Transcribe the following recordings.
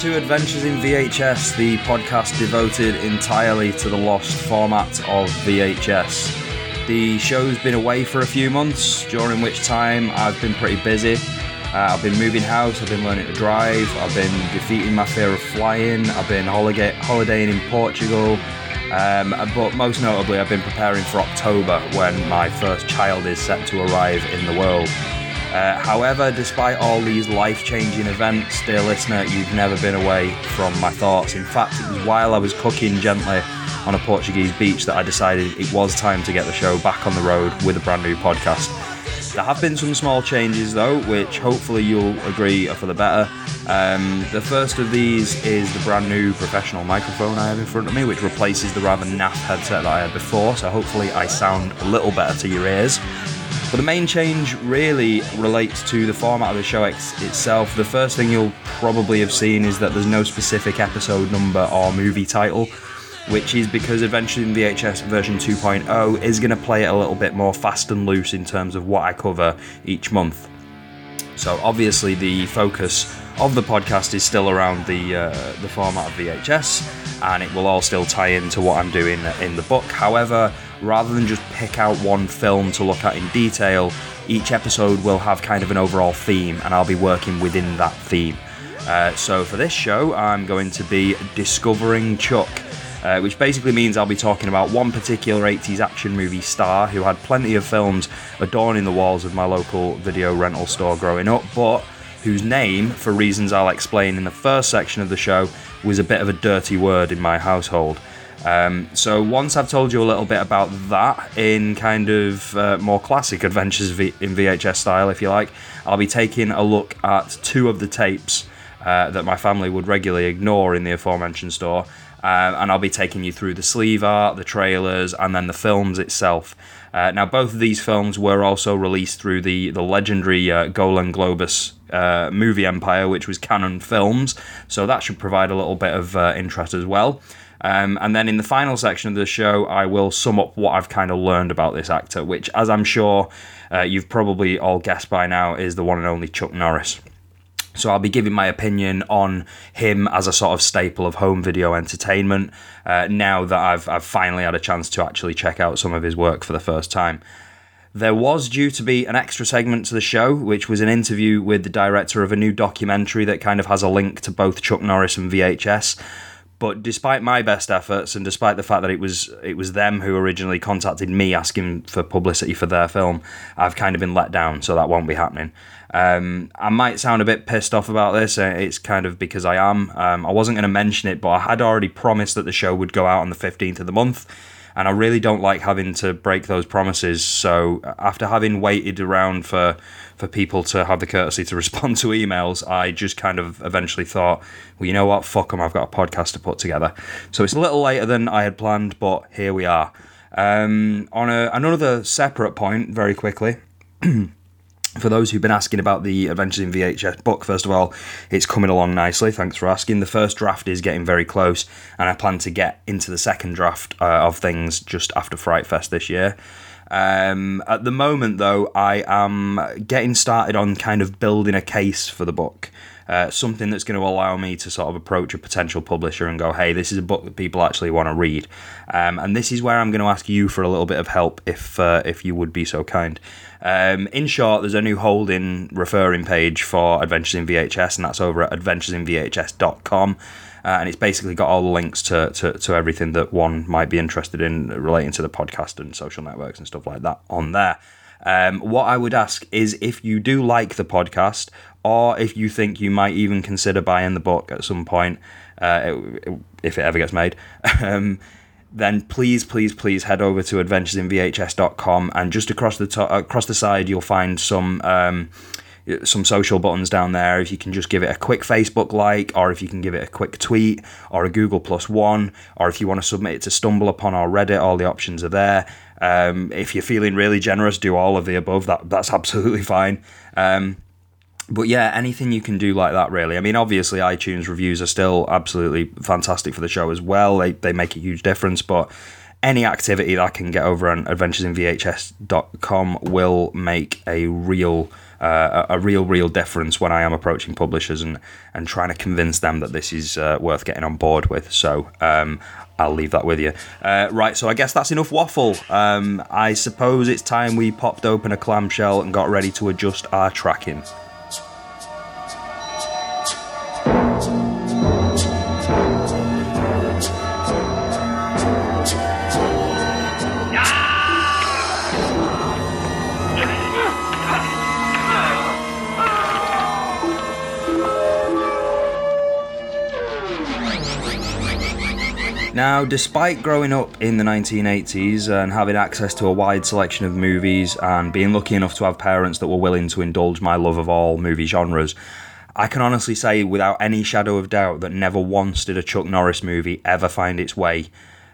To Adventures in VHS, the podcast devoted entirely to the lost format of VHS. The show's been away for a few months, during which time I've been pretty busy. Uh, I've been moving house, I've been learning to drive, I've been defeating my fear of flying, I've been holiday- holidaying in Portugal, um, but most notably, I've been preparing for October when my first child is set to arrive in the world. Uh, however, despite all these life changing events, dear listener, you've never been away from my thoughts. In fact, it was while I was cooking gently on a Portuguese beach that I decided it was time to get the show back on the road with a brand new podcast. There have been some small changes though, which hopefully you'll agree are for the better. Um, the first of these is the brand new professional microphone I have in front of me, which replaces the rather naff headset that I had before, so hopefully I sound a little better to your ears. But the main change really relates to the format of the show itself. The first thing you'll probably have seen is that there's no specific episode number or movie title, which is because Adventure in VHS version 2.0 is going to play it a little bit more fast and loose in terms of what I cover each month. So obviously the focus of the podcast is still around the uh, the format of VHS, and it will all still tie into what I'm doing in the book. However, rather than just pick out one film to look at in detail, each episode will have kind of an overall theme, and I'll be working within that theme. Uh, so for this show, I'm going to be discovering Chuck. Uh, which basically means I'll be talking about one particular 80s action movie star who had plenty of films adorning the walls of my local video rental store growing up, but whose name, for reasons I'll explain in the first section of the show, was a bit of a dirty word in my household. Um, so once I've told you a little bit about that in kind of uh, more classic adventures v- in VHS style, if you like, I'll be taking a look at two of the tapes uh, that my family would regularly ignore in the aforementioned store. Uh, and I'll be taking you through the sleeve art, the trailers, and then the films itself. Uh, now, both of these films were also released through the the legendary uh, Golan Globus uh, movie empire, which was Canon Films. So that should provide a little bit of uh, interest as well. Um, and then in the final section of the show, I will sum up what I've kind of learned about this actor, which, as I'm sure uh, you've probably all guessed by now, is the one and only Chuck Norris. So I'll be giving my opinion on him as a sort of staple of home video entertainment. Uh, now that I've I've finally had a chance to actually check out some of his work for the first time. There was due to be an extra segment to the show, which was an interview with the director of a new documentary that kind of has a link to both Chuck Norris and VHS. But despite my best efforts, and despite the fact that it was it was them who originally contacted me asking for publicity for their film, I've kind of been let down, so that won't be happening. Um, I might sound a bit pissed off about this. uh, It's kind of because I am. Um, I wasn't going to mention it, but I had already promised that the show would go out on the 15th of the month. And I really don't like having to break those promises. So after having waited around for for people to have the courtesy to respond to emails, I just kind of eventually thought, well, you know what, fuck them. I've got a podcast to put together. So it's a little later than I had planned, but here we are. Um, on a, another separate point, very quickly for those who've been asking about the Adventures in VHS book, first of all, it's coming along nicely. Thanks for asking. The first draft is getting very close, and I plan to get into the second draft uh, of things just after Fright Fest this year. Um, at the moment, though, I am getting started on kind of building a case for the book. Uh, something that's going to allow me to sort of approach a potential publisher and go, hey, this is a book that people actually want to read. Um, and this is where I'm going to ask you for a little bit of help if uh, if you would be so kind. Um, in short, there's a new holding referring page for Adventures in VHS, and that's over at adventuresinvhs.com. Uh, and it's basically got all the links to, to, to everything that one might be interested in relating to the podcast and social networks and stuff like that on there. Um, what I would ask is if you do like the podcast, or if you think you might even consider buying the book at some point, uh, if it ever gets made, um, then please, please, please head over to adventuresinvhs.com and just across the to- across the side you'll find some. Um, some social buttons down there. If you can just give it a quick Facebook like, or if you can give it a quick tweet, or a Google plus one, or if you want to submit it to Stumble Upon or Reddit, all the options are there. Um, if you're feeling really generous, do all of the above. That that's absolutely fine. Um, but yeah, anything you can do like that, really. I mean, obviously, iTunes reviews are still absolutely fantastic for the show as well. They, they make a huge difference, but any activity that I can get over on adventuresinvhs.com will make a real. Uh, a real, real difference when I am approaching publishers and, and trying to convince them that this is uh, worth getting on board with. So um, I'll leave that with you. Uh, right, so I guess that's enough waffle. Um, I suppose it's time we popped open a clamshell and got ready to adjust our tracking. Now, despite growing up in the 1980s and having access to a wide selection of movies and being lucky enough to have parents that were willing to indulge my love of all movie genres, I can honestly say without any shadow of doubt that never once did a Chuck Norris movie ever find its way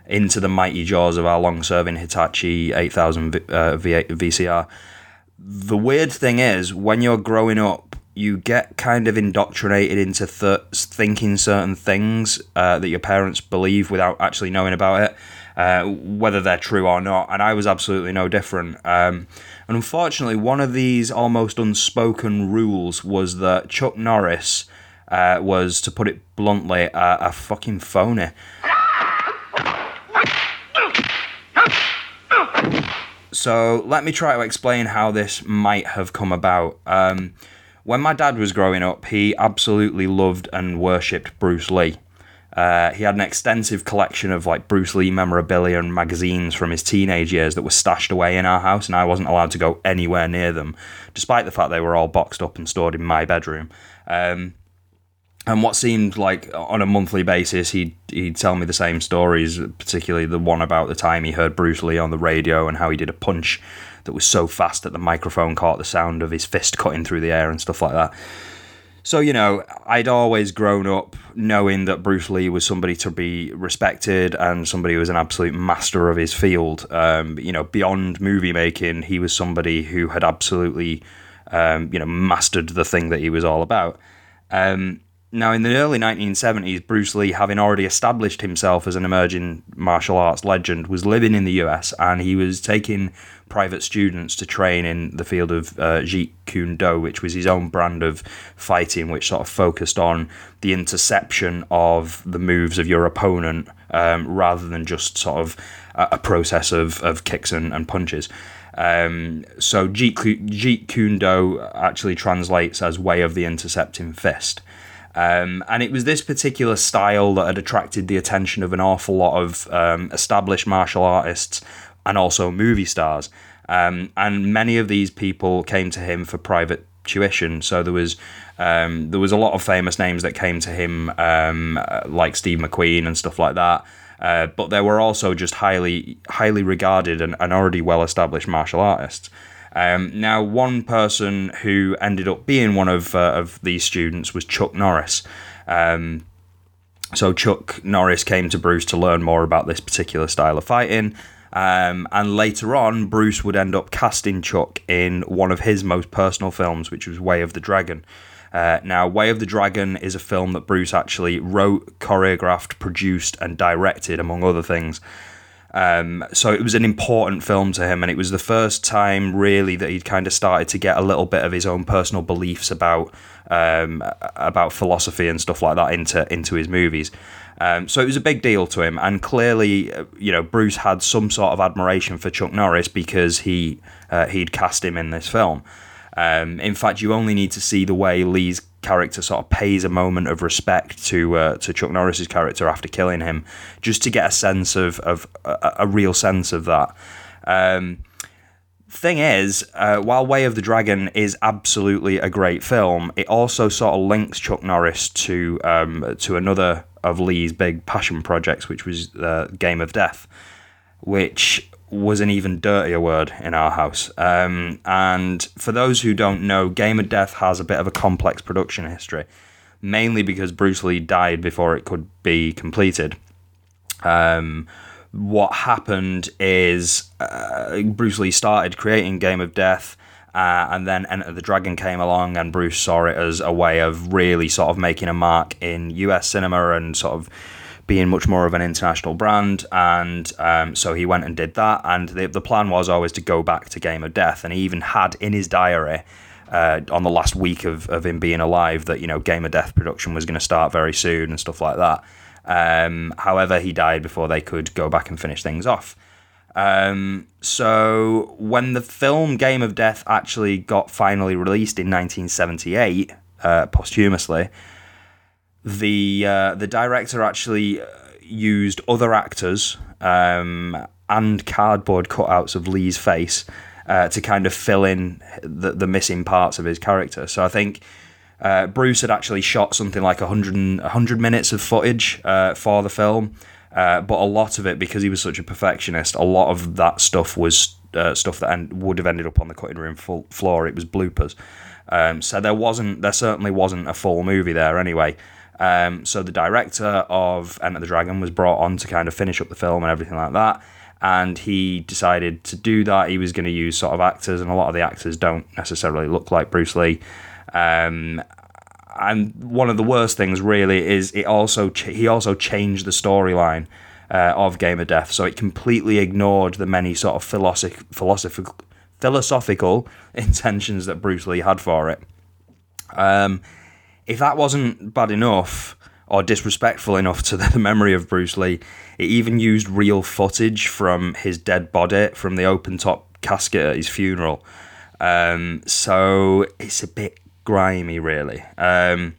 into the mighty jaws of our long serving Hitachi 8000 v- uh, V8 VCR. The weird thing is, when you're growing up, you get kind of indoctrinated into th- thinking certain things uh, that your parents believe without actually knowing about it, uh, whether they're true or not. And I was absolutely no different. Um, and unfortunately, one of these almost unspoken rules was that Chuck Norris uh, was, to put it bluntly, a, fucking phony. So let me try to explain how this might have come about. Um, when my dad was growing up, he absolutely loved and worshipped Bruce Lee. Uh, he had an extensive collection of like Bruce Lee memorabilia and magazines from his teenage years that were stashed away in our house, and I wasn't allowed to go anywhere near them, despite the fact they were all boxed up and stored in my bedroom. Um, and what seemed like on a monthly basis, he'd he'd tell me the same stories, particularly the one about the time he heard Bruce Lee on the radio and how he did a punch that was so fast that the microphone caught the sound of his fist cutting through the air and stuff like that. So, you know, I'd always grown up knowing that Bruce Lee was somebody to be respected and somebody who was an absolute master of his field. Um, you know, beyond movie making, he was somebody who had absolutely, um, you know, mastered the thing that he was all about. Um, now, in the early 1970s, Bruce Lee, having already established himself as an emerging martial arts legend, was living in the US and he was taking private students to train in the field of uh, Jeet Kune Do, which was his own brand of fighting, which sort of focused on the interception of the moves of your opponent um, rather than just sort of a, a process of, of kicks and, and punches. Um, so Jeet, Ku- Jeet Kune Do actually translates as way of the intercepting fist. Um, and it was this particular style that had attracted the attention of an awful lot of um, established martial artists and also movie stars. Um, and many of these people came to him for private tuition. So there was um, there was a lot of famous names that came to him, um, like Steve McQueen and stuff like that. Uh, but there were also just highly highly regarded and, and already well established martial artists. Um, now, one person who ended up being one of uh, of these students was Chuck Norris. Um, so Chuck Norris came to Bruce to learn more about this particular style of fighting. Um, and later on, Bruce would end up casting Chuck in one of his most personal films, which was Way of the Dragon. Uh, now, Way of the Dragon is a film that Bruce actually wrote, choreographed, produced, and directed, among other things. Um, so it was an important film to him, and it was the first time really that he'd kind of started to get a little bit of his own personal beliefs about um, about philosophy and stuff like that into into his movies. Um, so it was a big deal to him, and clearly, uh, you know, Bruce had some sort of admiration for Chuck Norris because he uh, he'd cast him in this film. Um, in fact, you only need to see the way Lee's character sort of pays a moment of respect to uh, to Chuck Norris's character after killing him, just to get a sense of of a, a real sense of that. Um, thing is, uh, while Way of the Dragon is absolutely a great film, it also sort of links Chuck Norris to um, to another of Lee's big passion projects, which was uh, Game of Death, which was an even dirtier word in our house. Um, and for those who don't know, Game of Death has a bit of a complex production history, mainly because Bruce Lee died before it could be completed. Um, what happened is uh, Bruce Lee started creating Game of Death. Uh, and then Enter the Dragon came along, and Bruce saw it as a way of really sort of making a mark in US cinema and sort of being much more of an international brand. And um, so he went and did that. And the, the plan was always to go back to Game of Death. And he even had in his diary uh, on the last week of, of him being alive that, you know, Game of Death production was going to start very soon and stuff like that. Um, however, he died before they could go back and finish things off. Um, so when the film Game of Death actually got finally released in 1978, uh, posthumously, the uh, the director actually uh, used other actors um, and cardboard cutouts of Lee's face uh, to kind of fill in the, the missing parts of his character. So I think uh, Bruce had actually shot something like 100, 100 minutes of footage uh, for the film, uh, but a lot of it, because he was such a perfectionist, a lot of that stuff was uh, stuff that would have ended up on the cutting room full, floor. It was bloopers. Um, so there wasn't, there certainly wasn't a full movie there anyway. Um, so the director of Enter the Dragon was brought on to kind of finish up the film and everything like that. And he decided to do that. He was going to use sort of actors, and a lot of the actors don't necessarily look like Bruce Lee. Um, and one of the worst things really is it also ch- he also changed the storyline uh, of Game of Death, so it completely ignored the many sort of philosoph- philosophical philosophical intentions that Bruce Lee had for it. Um, if that wasn't bad enough or disrespectful enough to the memory of Bruce Lee, it even used real footage from his dead body from the open top casket at his funeral. Um, so it's a bit grimy, really. Um,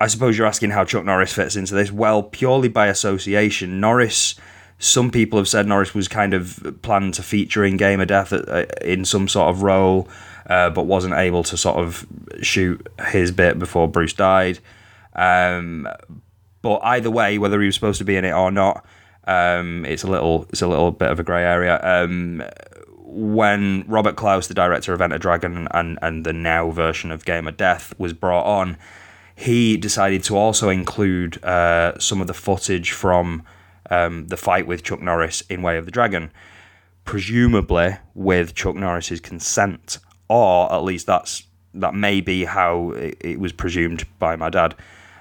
I suppose you're asking how Chuck Norris fits into this. Well, purely by association, Norris. Some people have said Norris was kind of planned to feature in Game of Death uh, in some sort of role, uh, but wasn't able to sort of shoot his bit before Bruce died. Um, but either way, whether he was supposed to be in it or not, um, it's a little it's a little bit of a grey area. Um, when Robert Clouse, the director of Enter Dragon and, and the now version of Game of Death, was brought on, he decided to also include uh, some of the footage from um, the fight with Chuck Norris in Way of the Dragon, presumably with Chuck Norris's consent, or at least that's that may be how it, it was presumed by my dad.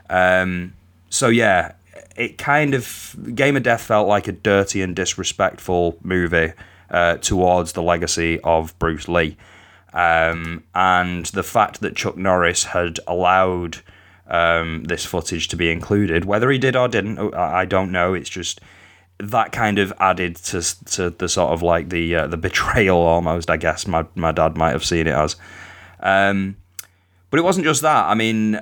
Um, so yeah, it kind of Game of Death felt like a dirty and disrespectful movie uh, towards the legacy of Bruce Lee. Um, and the fact that Chuck Norris had allowed um, this footage to be included, whether he did or didn't, I don't know. It's just that kind of added to to the sort of like the uh, the betrayal almost. I guess my my dad might have seen it as. Um, but it wasn't just that. I mean,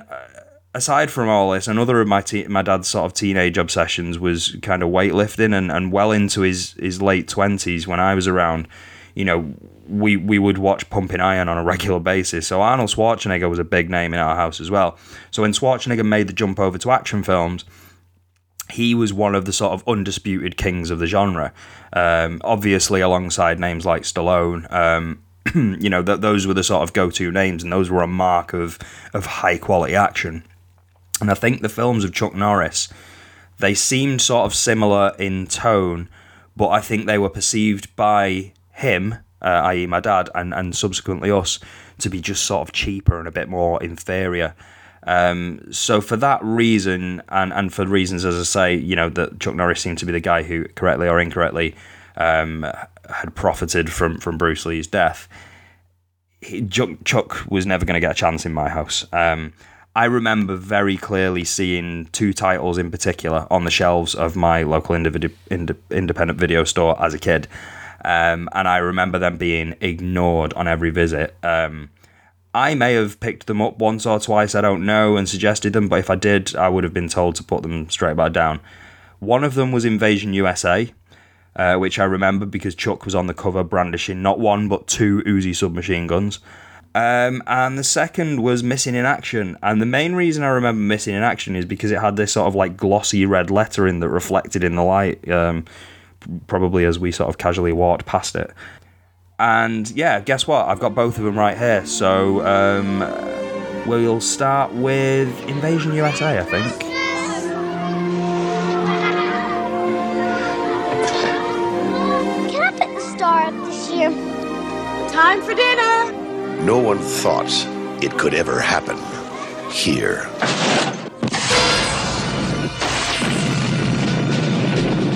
aside from all this, another of my te- my dad's sort of teenage obsessions was kind of weightlifting, and, and well into his, his late twenties when I was around, you know, we we would watch Pumping Iron on a regular basis. So Arnold Schwarzenegger was a big name in our house as well. So when Schwarzenegger made the jump over to action films, he was one of the sort of undisputed kings of the genre. Um, obviously, alongside names like Stallone. Um, you know, th- those were the sort of go-to names, and those were a mark of of high quality action. And I think the films of Chuck Norris, they seemed sort of similar in tone, but I think they were perceived by him, uh, i.e., my dad, and, and subsequently us, to be just sort of cheaper and a bit more inferior. Um, so for that reason, and, and for reasons, as I say, you know, that Chuck Norris seemed to be the guy who, correctly or incorrectly, um, had profited from, from Bruce Lee's death, he, Chuck, Chuck was never going to get a chance in my house. Um, I remember very clearly seeing two titles in particular on the shelves of my local ind- independent video store as a kid. Um, and I remember them being ignored on every visit. Um, I may have picked them up once or twice, I don't know, and suggested them, but if I did, I would have been told to put them straight back down. One of them was Invasion USA, uh, which I remember because Chuck was on the cover brandishing not one but two Uzi submachine guns. Um, and the second was Missing in Action. And the main reason I remember Missing in Action is because it had this sort of like glossy red lettering that reflected in the light, um, probably as we sort of casually walked past it. And yeah, guess what? I've got both of them right here. So um, we'll start with Invasion USA, I think. Can I pick the star up this year? Time for dinner. No one thought it could ever happen here.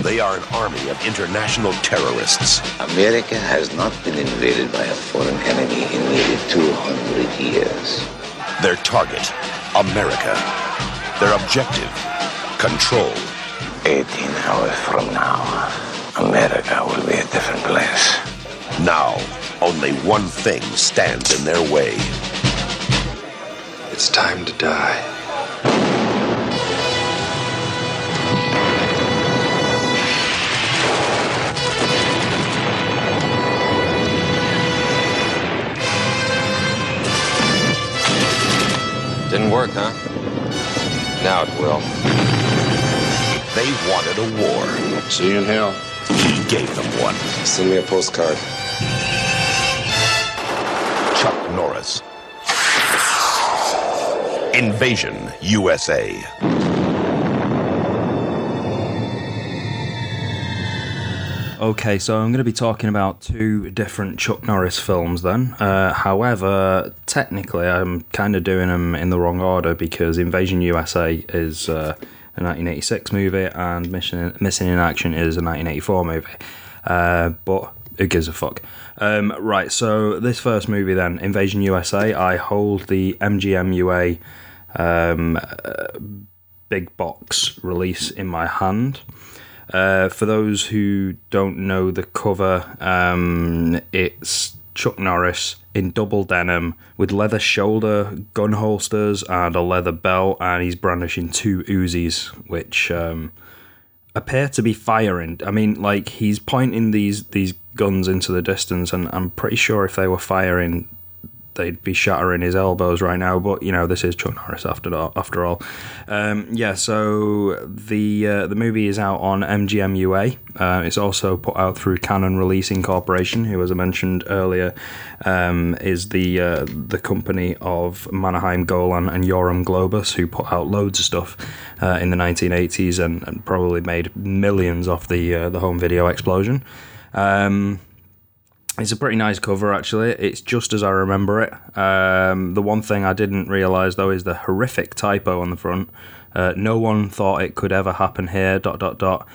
They are an army of international terrorists. America has not been invaded by a foreign enemy in nearly 200 years. Their target, America. Their objective, control. 18 hours from now, America will be a different place. Now, only one thing stands in their way. It's time to die. Didn't work, huh? Now it will. They wanted a war. See you in hell. He gave them one. Send me a postcard. Chuck Norris. Invasion USA. Okay, so I'm going to be talking about two different Chuck Norris films then. Uh, however, technically, I'm kind of doing them in the wrong order because Invasion USA is uh, a 1986 movie and Mission Missing in Action is a 1984 movie. Uh, but who gives a fuck? Um, right, so this first movie then, Invasion USA, I hold the MGMUA um, uh, big box release in my hand. Uh, for those who don't know the cover, um, it's Chuck Norris in double denim with leather shoulder gun holsters and a leather belt, and he's brandishing two Uzis, which um, appear to be firing. I mean, like he's pointing these these guns into the distance, and I'm pretty sure if they were firing, they'd be shattering his elbows right now. But you know, this is Chuck Norris after all. After all, um, yeah. So the uh, the movie is out on MGMUA. Uh, it's also put out through Canon Releasing Corporation, who, as I mentioned earlier, um, is the uh, the company of Menahem Golan and Yoram Globus, who put out loads of stuff uh, in the 1980s and, and probably made millions off the uh, the home video explosion. Um, it's a pretty nice cover, actually. It's just as I remember it. Um, the one thing I didn't realise though is the horrific typo on the front. Uh, no one thought it could ever happen here. Dot dot dot.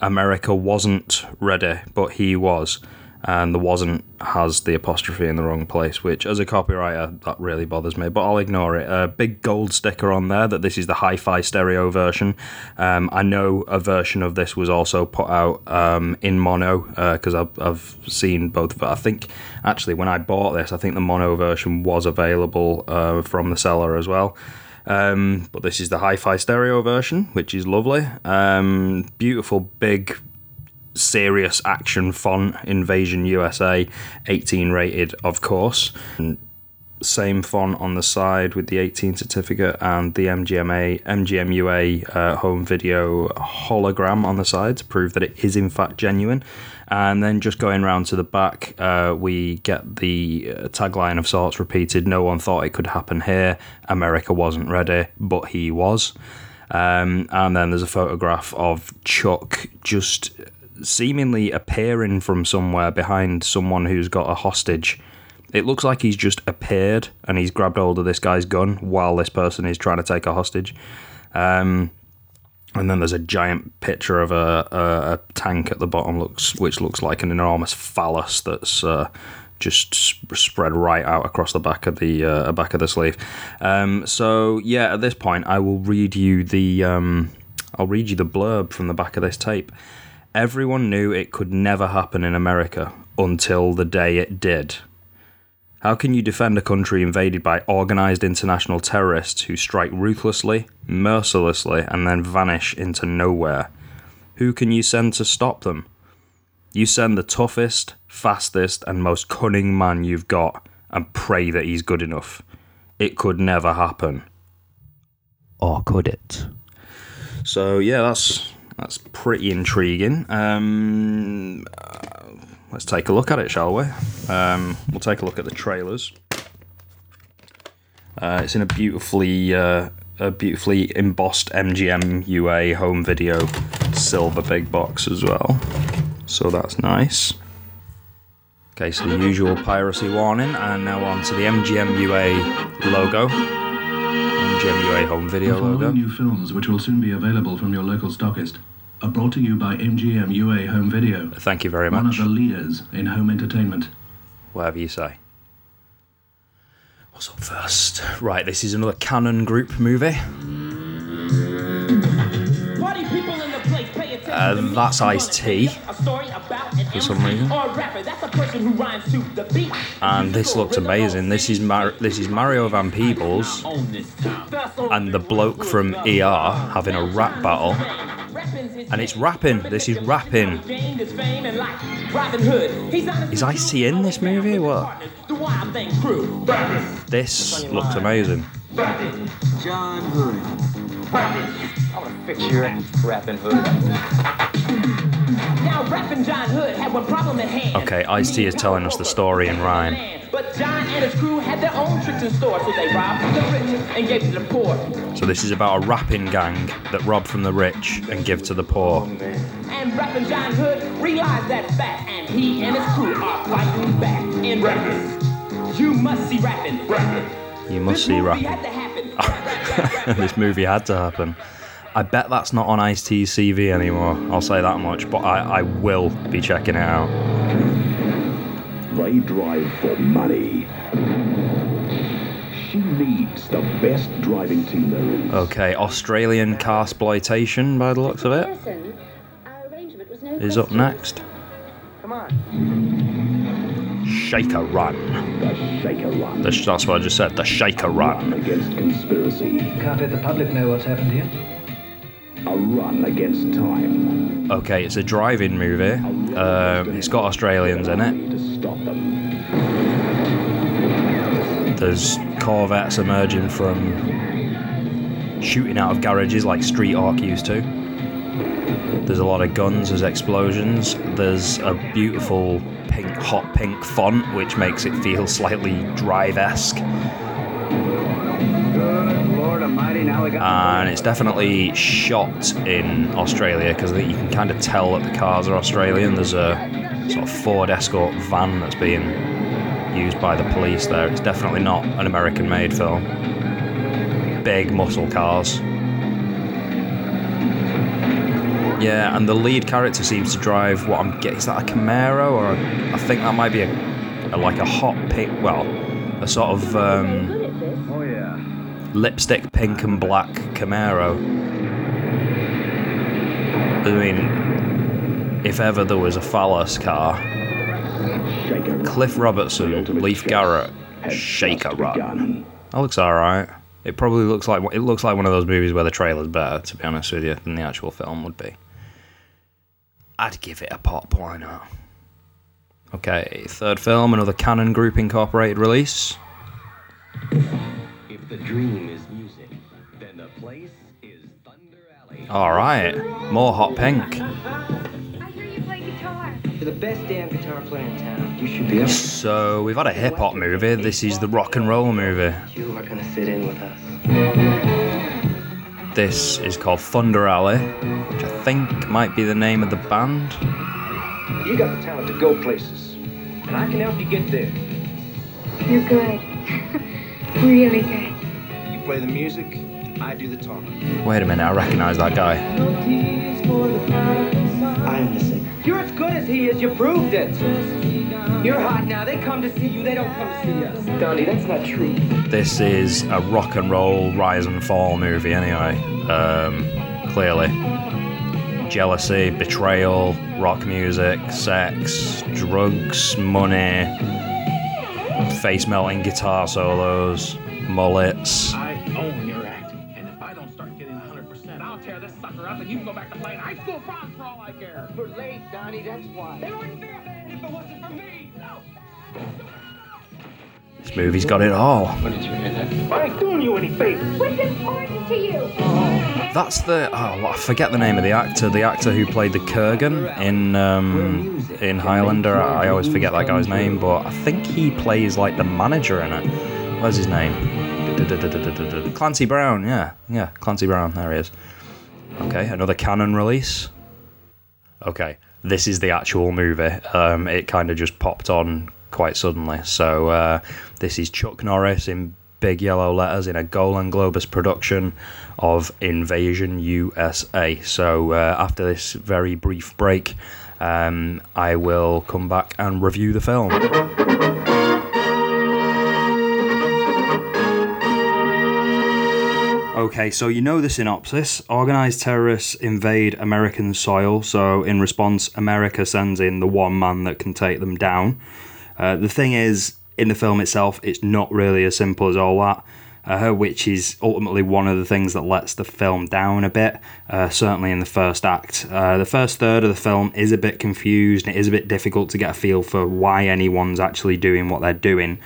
America wasn't ready, but he was, and the wasn't has the apostrophe in the wrong place. Which, as a copywriter, that really bothers me. But I'll ignore it. A big gold sticker on there that this is the hi-fi stereo version. Um, I know a version of this was also put out um, in mono because I've, I've seen both it. I think actually when I bought this, I think the mono version was available uh, from the seller as well. Um, but this is the hi-fi stereo version, which is lovely. Um, beautiful, big, serious action font. Invasion USA, 18 rated, of course. And same font on the side with the 18 certificate and the MGMA MGMUA uh, home video hologram on the side to prove that it is in fact genuine. And then just going round to the back, uh, we get the uh, tagline of sorts repeated. No one thought it could happen here. America wasn't ready, but he was. Um, and then there's a photograph of Chuck just seemingly appearing from somewhere behind someone who's got a hostage. It looks like he's just appeared and he's grabbed hold of this guy's gun while this person is trying to take a hostage. Um, and then there's a giant picture of a, a, a tank at the bottom, looks which looks like an enormous phallus that's uh, just sp- spread right out across the back of the uh, back of the sleeve. Um, so yeah, at this point, I will read you the um, I'll read you the blurb from the back of this tape. Everyone knew it could never happen in America until the day it did. How can you defend a country invaded by organised international terrorists who strike ruthlessly, mercilessly, and then vanish into nowhere? Who can you send to stop them? You send the toughest, fastest, and most cunning man you've got and pray that he's good enough. It could never happen. Or could it? So yeah, that's that's pretty intriguing. Um, uh, let's take a look at it, shall we? Um, we'll take a look at the trailers. Uh, it's in a beautifully uh, a beautifully embossed MGM UA home video silver big box as well. So that's nice. Okay, so the usual piracy warning, and now on to the MGM UA logo. MGM UA home video The following logo. new films, which will soon be available from your local stockist, are brought to you by MGM UA Home Video, Thank you very much. one of the leaders in home entertainment. Whatever you say. What's up first? Right, this is another Canon Group movie. Uh, that's Ice-T for some reason. And this looks amazing. This is Mar- This is Mario Van Peebles and the bloke from ER having a rap battle. And it's rapping. This is rapping. Is Ice T in this movie? What? This looks amazing. John Hood. I want to fix your rapping hood. Now, rapping John Hood had one problem at hand. Okay, Ice T is telling us the story in rhyme. But John and his crew had their own tricks in store, so they robbed the rich and gave to the poor. So this is about a rapping gang that rob from the rich and give to the poor. And rapping John Hood realized that fact, and he and his crew are fighting back in rapping. You must see rapping. You must see rapping. had to happen. this movie had to happen. I bet that's not on Ice T's CV anymore. I'll say that much. But I, I will be checking it out. They drive for money. She leads the best driving team there is. Okay, Australian car exploitation by the looks of it is up next. Come on. Shaker Run. The Shaker Run. The, that's what I just said. The Shaker Run Run. against conspiracy. Can't let the public know what's happened here. A run against time. Okay, it's a driving movie. Um, it's got Australians in it. To stop them. There's Corvettes emerging from shooting out of garages like Street Arc used to. There's a lot of guns, there's explosions. There's a beautiful pink, hot pink font, which makes it feel slightly drive-esque. Lord Almighty, now we and it's definitely shot in Australia because you can kind of tell that the cars are Australian. There's a sort of Ford Escort van that's being used by the police there. It's definitely not an American-made film. Big muscle cars. Yeah, and the lead character seems to drive what I'm getting. Is that a Camaro or a, I think that might be a, a like a hot pink. Well, a sort of. Um. Lipstick pink and black Camaro. I mean, if ever there was a phallus car, Cliff Robertson, Leif Garrett, Shaker Run. That looks alright. It probably looks like it looks like one of those movies where the trailer's better, to be honest with you, than the actual film would be. I'd give it a pop. Why not? Okay, third film, another Canon Group Incorporated release. If the dream is music, then the place is Thunder Alley. All right, more hot pink. You're the best damn guitar player in town. You should be up. So we've had a hip hop movie. This is the rock and roll movie. You are gonna sit in with us. This is called Thunder Alley, which I think might be the name of the band. You got the talent to go places, and I can help you get there. You're good. really good. You play the music, I do the talking. Wait a minute, I recognise that guy. I'm the singer. You're as good as he is. You proved it. You're hot now. They come to see you. They don't come to see us. Donnie, that's not true. This is a rock and roll rise and fall movie, anyway. Um, clearly. Jealousy, betrayal, rock music, sex, drugs, money, face melting guitar solos, mullets. I own your acting, and if I don't start getting 100%, I'll tear this sucker up and you can go back to playing high school prom for all I care. We're late, Donnie, that's why. They wouldn't be a band if it wasn't for me. No. This movie's got it all. When did you hear that? I ain't doing you any favors. What's important to you? That's the oh, I forget the name of the actor. The actor who played the Kurgan in um, in Highlander. I always forget that guy's name, but I think he plays like the manager in it. What's his name? Clancy Brown. Yeah, yeah, Clancy Brown. There he is. Okay, another canon release. Okay, this is the actual movie. Um, it kind of just popped on quite suddenly. So uh, this is Chuck Norris in big yellow letters in a Golan Globus production of Invasion USA. So uh, after this very brief break, um, I will come back and review the film. Okay, so you know the synopsis. Organized terrorists invade American soil, so in response, America sends in the one man that can take them down. Uh, the thing is, in the film itself, it's not really as simple as all that, uh, which is ultimately one of the things that lets the film down a bit, uh, certainly in the first act. Uh, the first third of the film is a bit confused, and it is a bit difficult to get a feel for why anyone's actually doing what they're doing.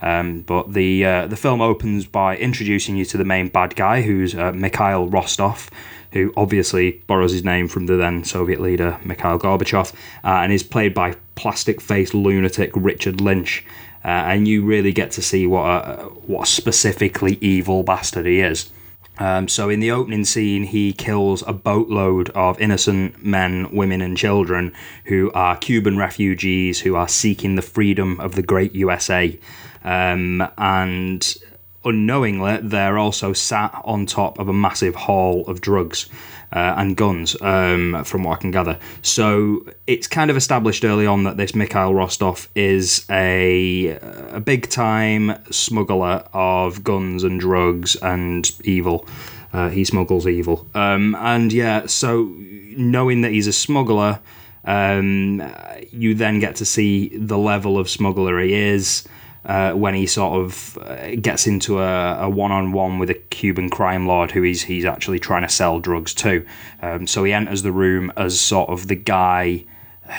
Um, but the uh, the film opens by introducing you to the main bad guy, who's uh, Mikhail Rostov, who obviously borrows his name from the then Soviet leader Mikhail Gorbachev, uh, and is played by plastic-faced lunatic Richard Lynch. Uh, and you really get to see what a, what a specifically evil bastard he is. Um, so in the opening scene, he kills a boatload of innocent men, women, and children who are Cuban refugees who are seeking the freedom of the great USA. Um, and unknowingly, they're also sat on top of a massive haul of drugs uh, and guns, um, from what I can gather. So it's kind of established early on that this Mikhail Rostov is a, a big time smuggler of guns and drugs and evil. Uh, he smuggles evil. Um, and yeah, so knowing that he's a smuggler, um, you then get to see the level of smuggler he is. Uh, when he sort of uh, gets into a, a one-on-one with a Cuban crime lord who he's he's actually trying to sell drugs to. Um, so he enters the room as sort of the guy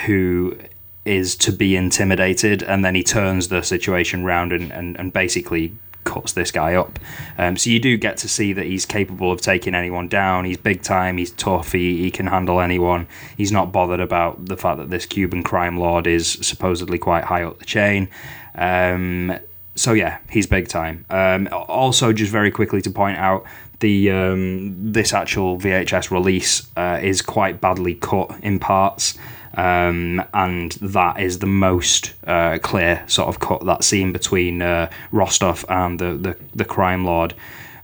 who is to be intimidated, and then he turns the situation round and, and, and basically cuts this guy up. Um, so you do get to see that he's capable of taking anyone down. He's big time. He's tough. He, he can handle anyone. He's not bothered about the fact that this Cuban crime lord is supposedly quite high up the chain. Um, so yeah, he's big time. Um, also, just very quickly to point out, the um, this actual VHS release uh, is quite badly cut in parts. Um, and that is the most uh, clear sort of cut that scene between uh, Rostov and the, the, the crime lord,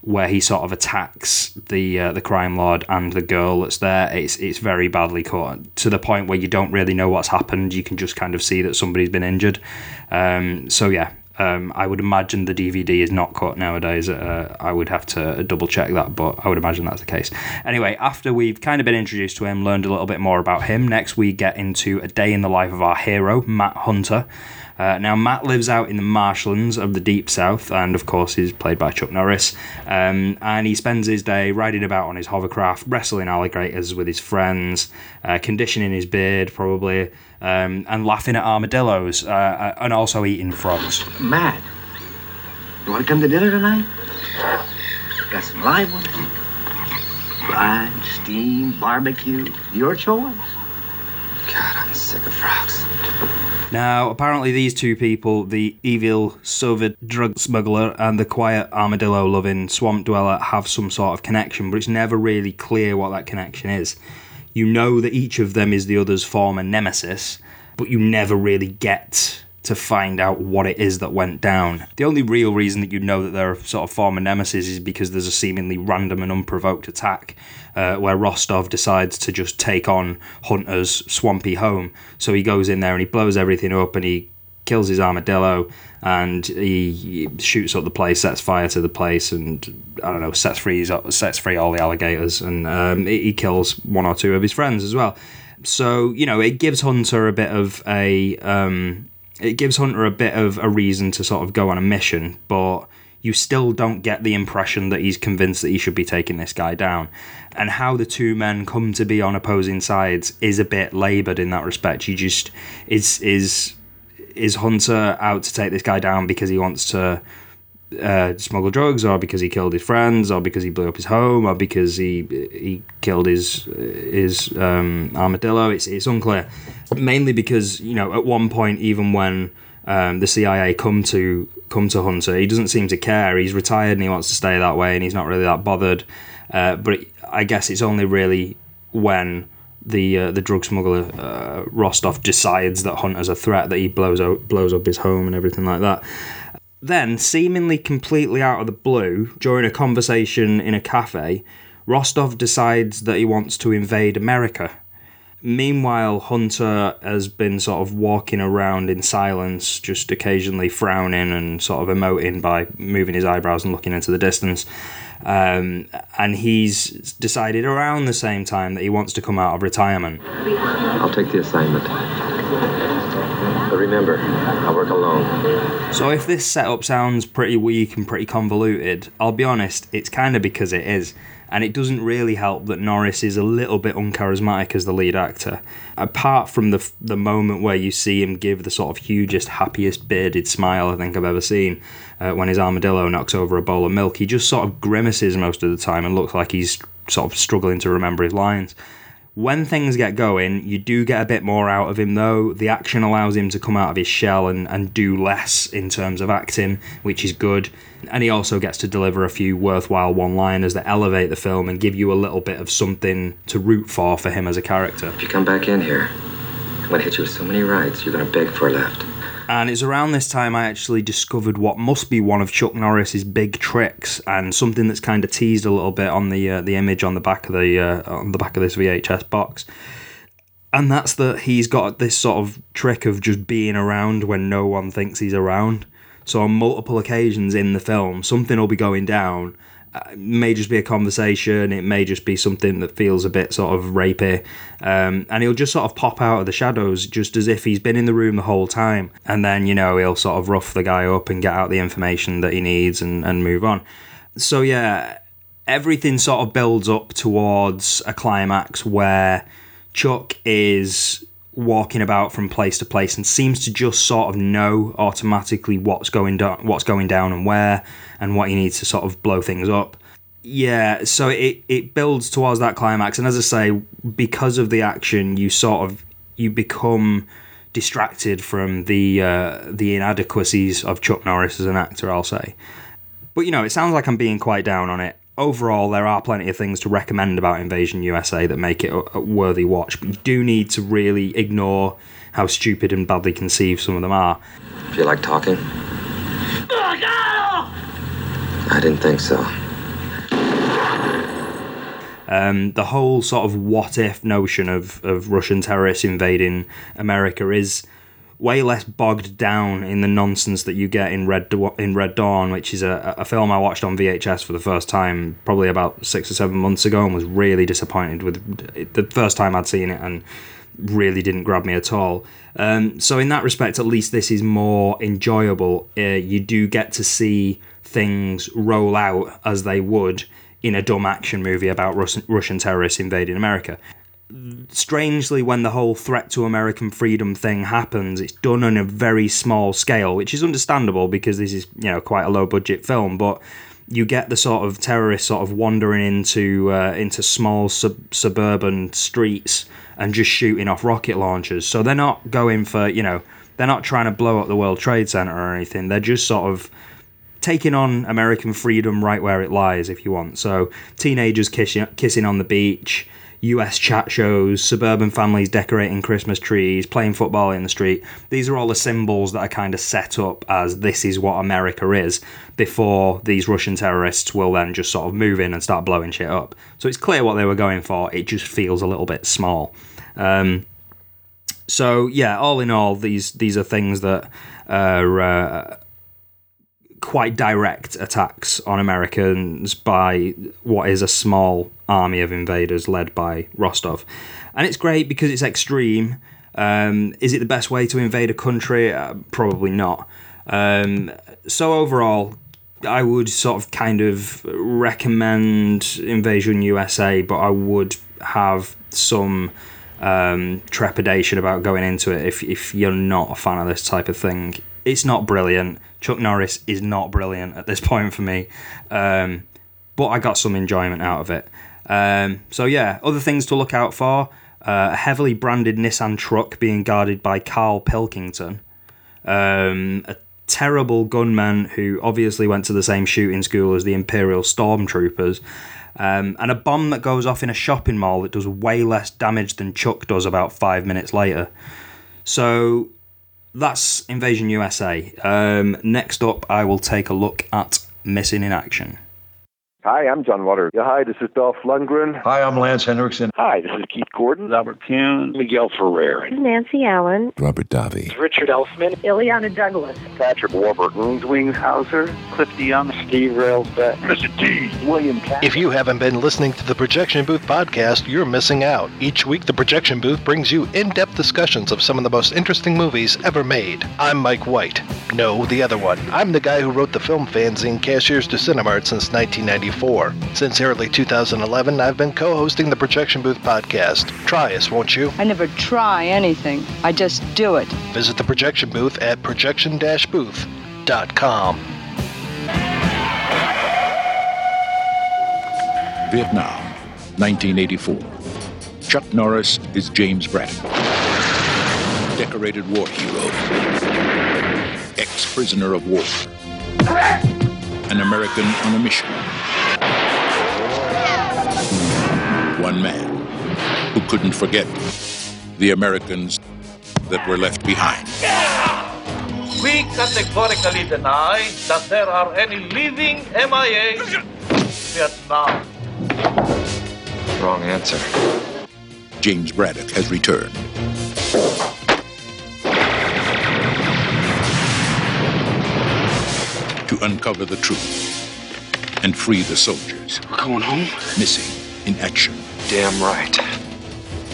where he sort of attacks the uh, the crime lord and the girl that's there. It's it's very badly cut to the point where you don't really know what's happened. You can just kind of see that somebody's been injured. Um, so yeah, um, I would imagine the DVD is not cut nowadays. Uh, I would have to double check that, but I would imagine that's the case. Anyway, after we've kind of been introduced to him, learned a little bit more about him, next we get into a day in the life of our hero, Matt Hunter. Uh, now, Matt lives out in the marshlands of the Deep South, and of course, he's played by Chuck Norris. Um, and he spends his day riding about on his hovercraft, wrestling alligators with his friends, uh, conditioning his beard, probably, um, and laughing at armadillos, uh, and also eating frogs. Matt, you want to come to dinner tonight? Got some live ones. Fried, steamed, barbecue. Your choice. God, I'm sick of frogs. Now, apparently, these two people, the evil Soviet drug smuggler and the quiet armadillo loving swamp dweller, have some sort of connection, but it's never really clear what that connection is. You know that each of them is the other's former nemesis, but you never really get to find out what it is that went down. The only real reason that you know that they're sort of former nemesis is because there's a seemingly random and unprovoked attack uh, where Rostov decides to just take on Hunter's swampy home. So he goes in there and he blows everything up and he kills his armadillo and he, shoots up the place, sets fire to the place, and I don't know, sets free sets free all the alligators, and um, he kills one or two of his friends as well. So you know, it gives Hunter a bit of a um, it gives Hunter a bit of a reason to sort of go on a mission, but you still don't get the impression that he's convinced that he should be taking this guy down. And how the two men come to be on opposing sides is a bit laboured in that respect. You just is is is Hunter out to take this guy down because he wants to uh, smuggle drugs, or because he killed his friends, or because he blew up his home, or because he he killed his his um, armadillo. It's it's unclear. Mainly because you know at one point, even when um, the CIA come to come to Hunter, he doesn't seem to care. He's retired and he wants to stay that way, and he's not really that bothered. Uh, but it, I guess it's only really when the uh, the drug smuggler uh, Rostov decides that Hunter's a threat that he blows out blows up his home and everything like that. Then, seemingly completely out of the blue, during a conversation in a cafe, Rostov decides that he wants to invade America. Meanwhile, Hunter has been sort of walking around in silence, just occasionally frowning and sort of emoting by moving his eyebrows and looking into the distance. Um, and he's decided around the same time that he wants to come out of retirement. I'll take the assignment. But remember, I work alone. So if this setup sounds pretty weak and pretty convoluted, I'll be honest, it's kind of because it is. And it doesn't really help that Norris is a little bit uncharismatic as the lead actor. Apart from the the moment where you see him give the sort of hugest, happiest bearded smile I think I've ever seen, uh, when his armadillo knocks over a bowl of milk, he just sort of grimaces most of the time and looks like he's sort of struggling to remember his lines. When things get going, you do get a bit more out of him though. The action allows him to come out of his shell and, and do less in terms of acting, which is good. And he also gets to deliver a few worthwhile one liners that elevate the film and give you a little bit of something to root for for him as a character. If you come back in here, I'm gonna hit you with so many rights, you're gonna beg for a left. And it's around this time I actually discovered what must be one of Chuck Norris's big tricks, and something that's kind of teased a little bit on the uh, the image on the back of the uh, on the back of this VHS box. And that's that he's got this sort of trick of just being around when no one thinks he's around. So on multiple occasions in the film, something will be going down. May just be a conversation. It may just be something that feels a bit sort of rapey, um, and he'll just sort of pop out of the shadows, just as if he's been in the room the whole time. And then you know he'll sort of rough the guy up and get out the information that he needs and, and move on. So yeah, everything sort of builds up towards a climax where Chuck is walking about from place to place and seems to just sort of know automatically what's going down, what's going down and where, and what he needs to sort of blow things up. Yeah, so it it builds towards that climax, and as I say, because of the action, you sort of you become distracted from the uh, the inadequacies of Chuck Norris as an actor. I'll say, but you know, it sounds like I'm being quite down on it overall, there are plenty of things to recommend about Invasion USA that make it a, worthy watch, but you do need to really ignore how stupid and badly conceived some of them are. Feel like talking? I didn't think so. Um, the whole sort of what if notion of, of Russian terrorists invading America is way less bogged down in the nonsense that you get in Red in Red Dawn, which is a, a film I watched on VHS for the first time probably about six or seven months ago, and was really disappointed with it the first time I'd seen it, and really didn't grab me at all. Um, so in that respect, at least this is more enjoyable. Uh, you do get to see things roll out as they would in a dumb action movie about Russian, Russian terrorists invading America. Strangely, when the whole threat to American freedom thing happens, it's done on a very small scale, which is understandable because this is you know quite a low budget film, but you get the sort of terrorists sort of wandering into uh, into small sub- suburban streets and just shooting off rocket launchers. So they're not going for you know they're not trying to blow up the World Trade Center or anything. They're just sort of taking on American freedom right where it lies, if you want. So teenagers kissing kissing on the beach. US chat shows, suburban families decorating Christmas trees, playing football in the street. These are all the symbols that are kind of set up as this is what America is before these Russian terrorists will then just sort of move in and start blowing shit up. So it's clear what they were going for. It just feels a little bit small. Um, so yeah, all in all, these these are things that are. Uh, quite direct attacks on Americans by what is a small army of invaders led by Rostov. And it's great because it's extreme. Um, is it the best way to invade a country? Uh, probably not. Um, so, overall, I would sort of kind of recommend Invasion USA, but I would have some um, trepidation about going into it if, if you're not a fan of this type of thing. It's not brilliant. Chuck Norris is not brilliant at this point for me, um, but I got some enjoyment out of it. Um, so yeah, other things to look out for: uh, a heavily branded Nissan truck being guarded by Carl Pilkington, um, a terrible gunman who obviously went to the same shooting school as the Imperial Stormtroopers. Um, and a bomb that goes off in a shopping mall that does way less damage than Chuck does about five minutes later. So that's Invasion USA. Um, next up, I will take a look at Missing in Action. Hi, I'm John Waters. Yeah, hi, this is Dolph Lundgren. Hi, I'm Lance Henriksen. Hi, this is Keith Gordon. Albert Kuhn. Miguel Ferrer. Nancy Allen. Robert Davi. Richard Elfman. Illeana Douglas. Patrick Warburton. Zwingshauser. Cliff DeYoung. Steve Railsback. Mr. T. William Katt. If you haven't been listening to the Projection Booth podcast, you're missing out. Each week, the Projection Booth brings you in-depth discussions of some of the most interesting movies ever made. I'm Mike White. No, the other one. I'm the guy who wrote the film fanzine Cashiers du Cinemart since 1994. Since early 2011, I've been co-hosting the Projection Booth podcast. Try us, won't you? I never try anything. I just do it. Visit the Projection Booth at projection-booth.com. Vietnam, 1984. Chuck Norris is James Braddock. Decorated war hero. Ex-prisoner of war. An American on a mission. One man who couldn't forget the Americans that were left behind. We categorically deny that there are any living MIA Vietnam. Wrong answer. James Braddock has returned. To uncover the truth and free the soldiers. We're going home? Missing in action. Damn right.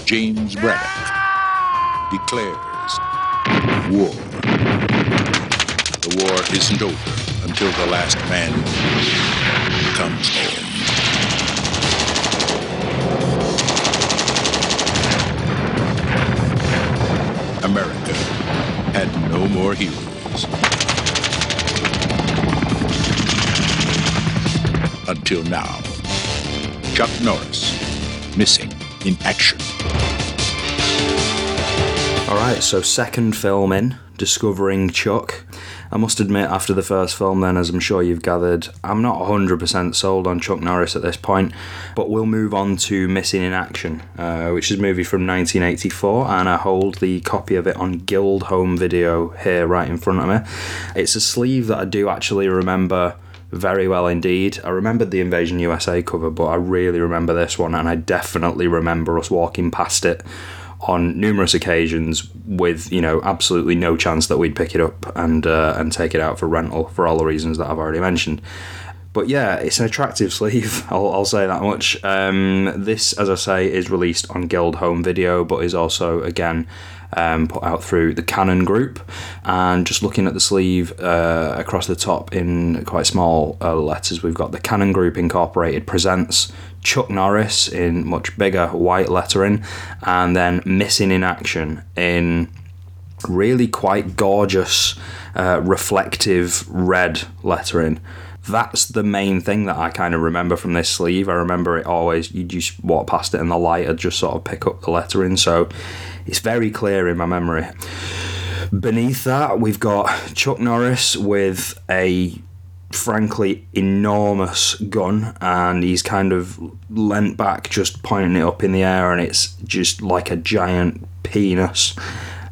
James Braddock declares war. The war isn't over until the last man comes home. America had no more heroes. Until now. Chuck Norris, in action. Alright, so second film in, Discovering Chuck. I must admit, after the first film, then, as I'm sure you've gathered, I'm not 100% sold on Chuck Norris at this point, but we'll move on to Missing in Action, uh, which is a movie from 1984, and I hold the copy of it on Guild Home Video here right in front of me. It's a sleeve that I do actually remember very well indeed. I remembered the Invasion USA cover, but I really remember this one, and I definitely remember us walking past it on numerous occasions with you know absolutely no chance that we'd pick it up and uh, and take it out for rental for all the reasons that I've already mentioned. but yeah, it's an attractive sleeve. I'll, I'll say that much. Um, this, as I say, is released on Guild Home Video, but is also again um, put out through the Cannon Group. And just looking at the sleeve uh, across the top in quite small uh, letters, we've got the Cannon Group Incorporated presents Chuck Norris in much bigger white lettering, and then Missing in Action in really quite gorgeous, uh, reflective red lettering. That's the main thing that I kind of remember from this sleeve. I remember it always, you just walk past it and the light would just sort of pick up the lettering. So it's very clear in my memory. Beneath that, we've got Chuck Norris with a frankly enormous gun and he's kind of leant back just pointing it up in the air and it's just like a giant penis.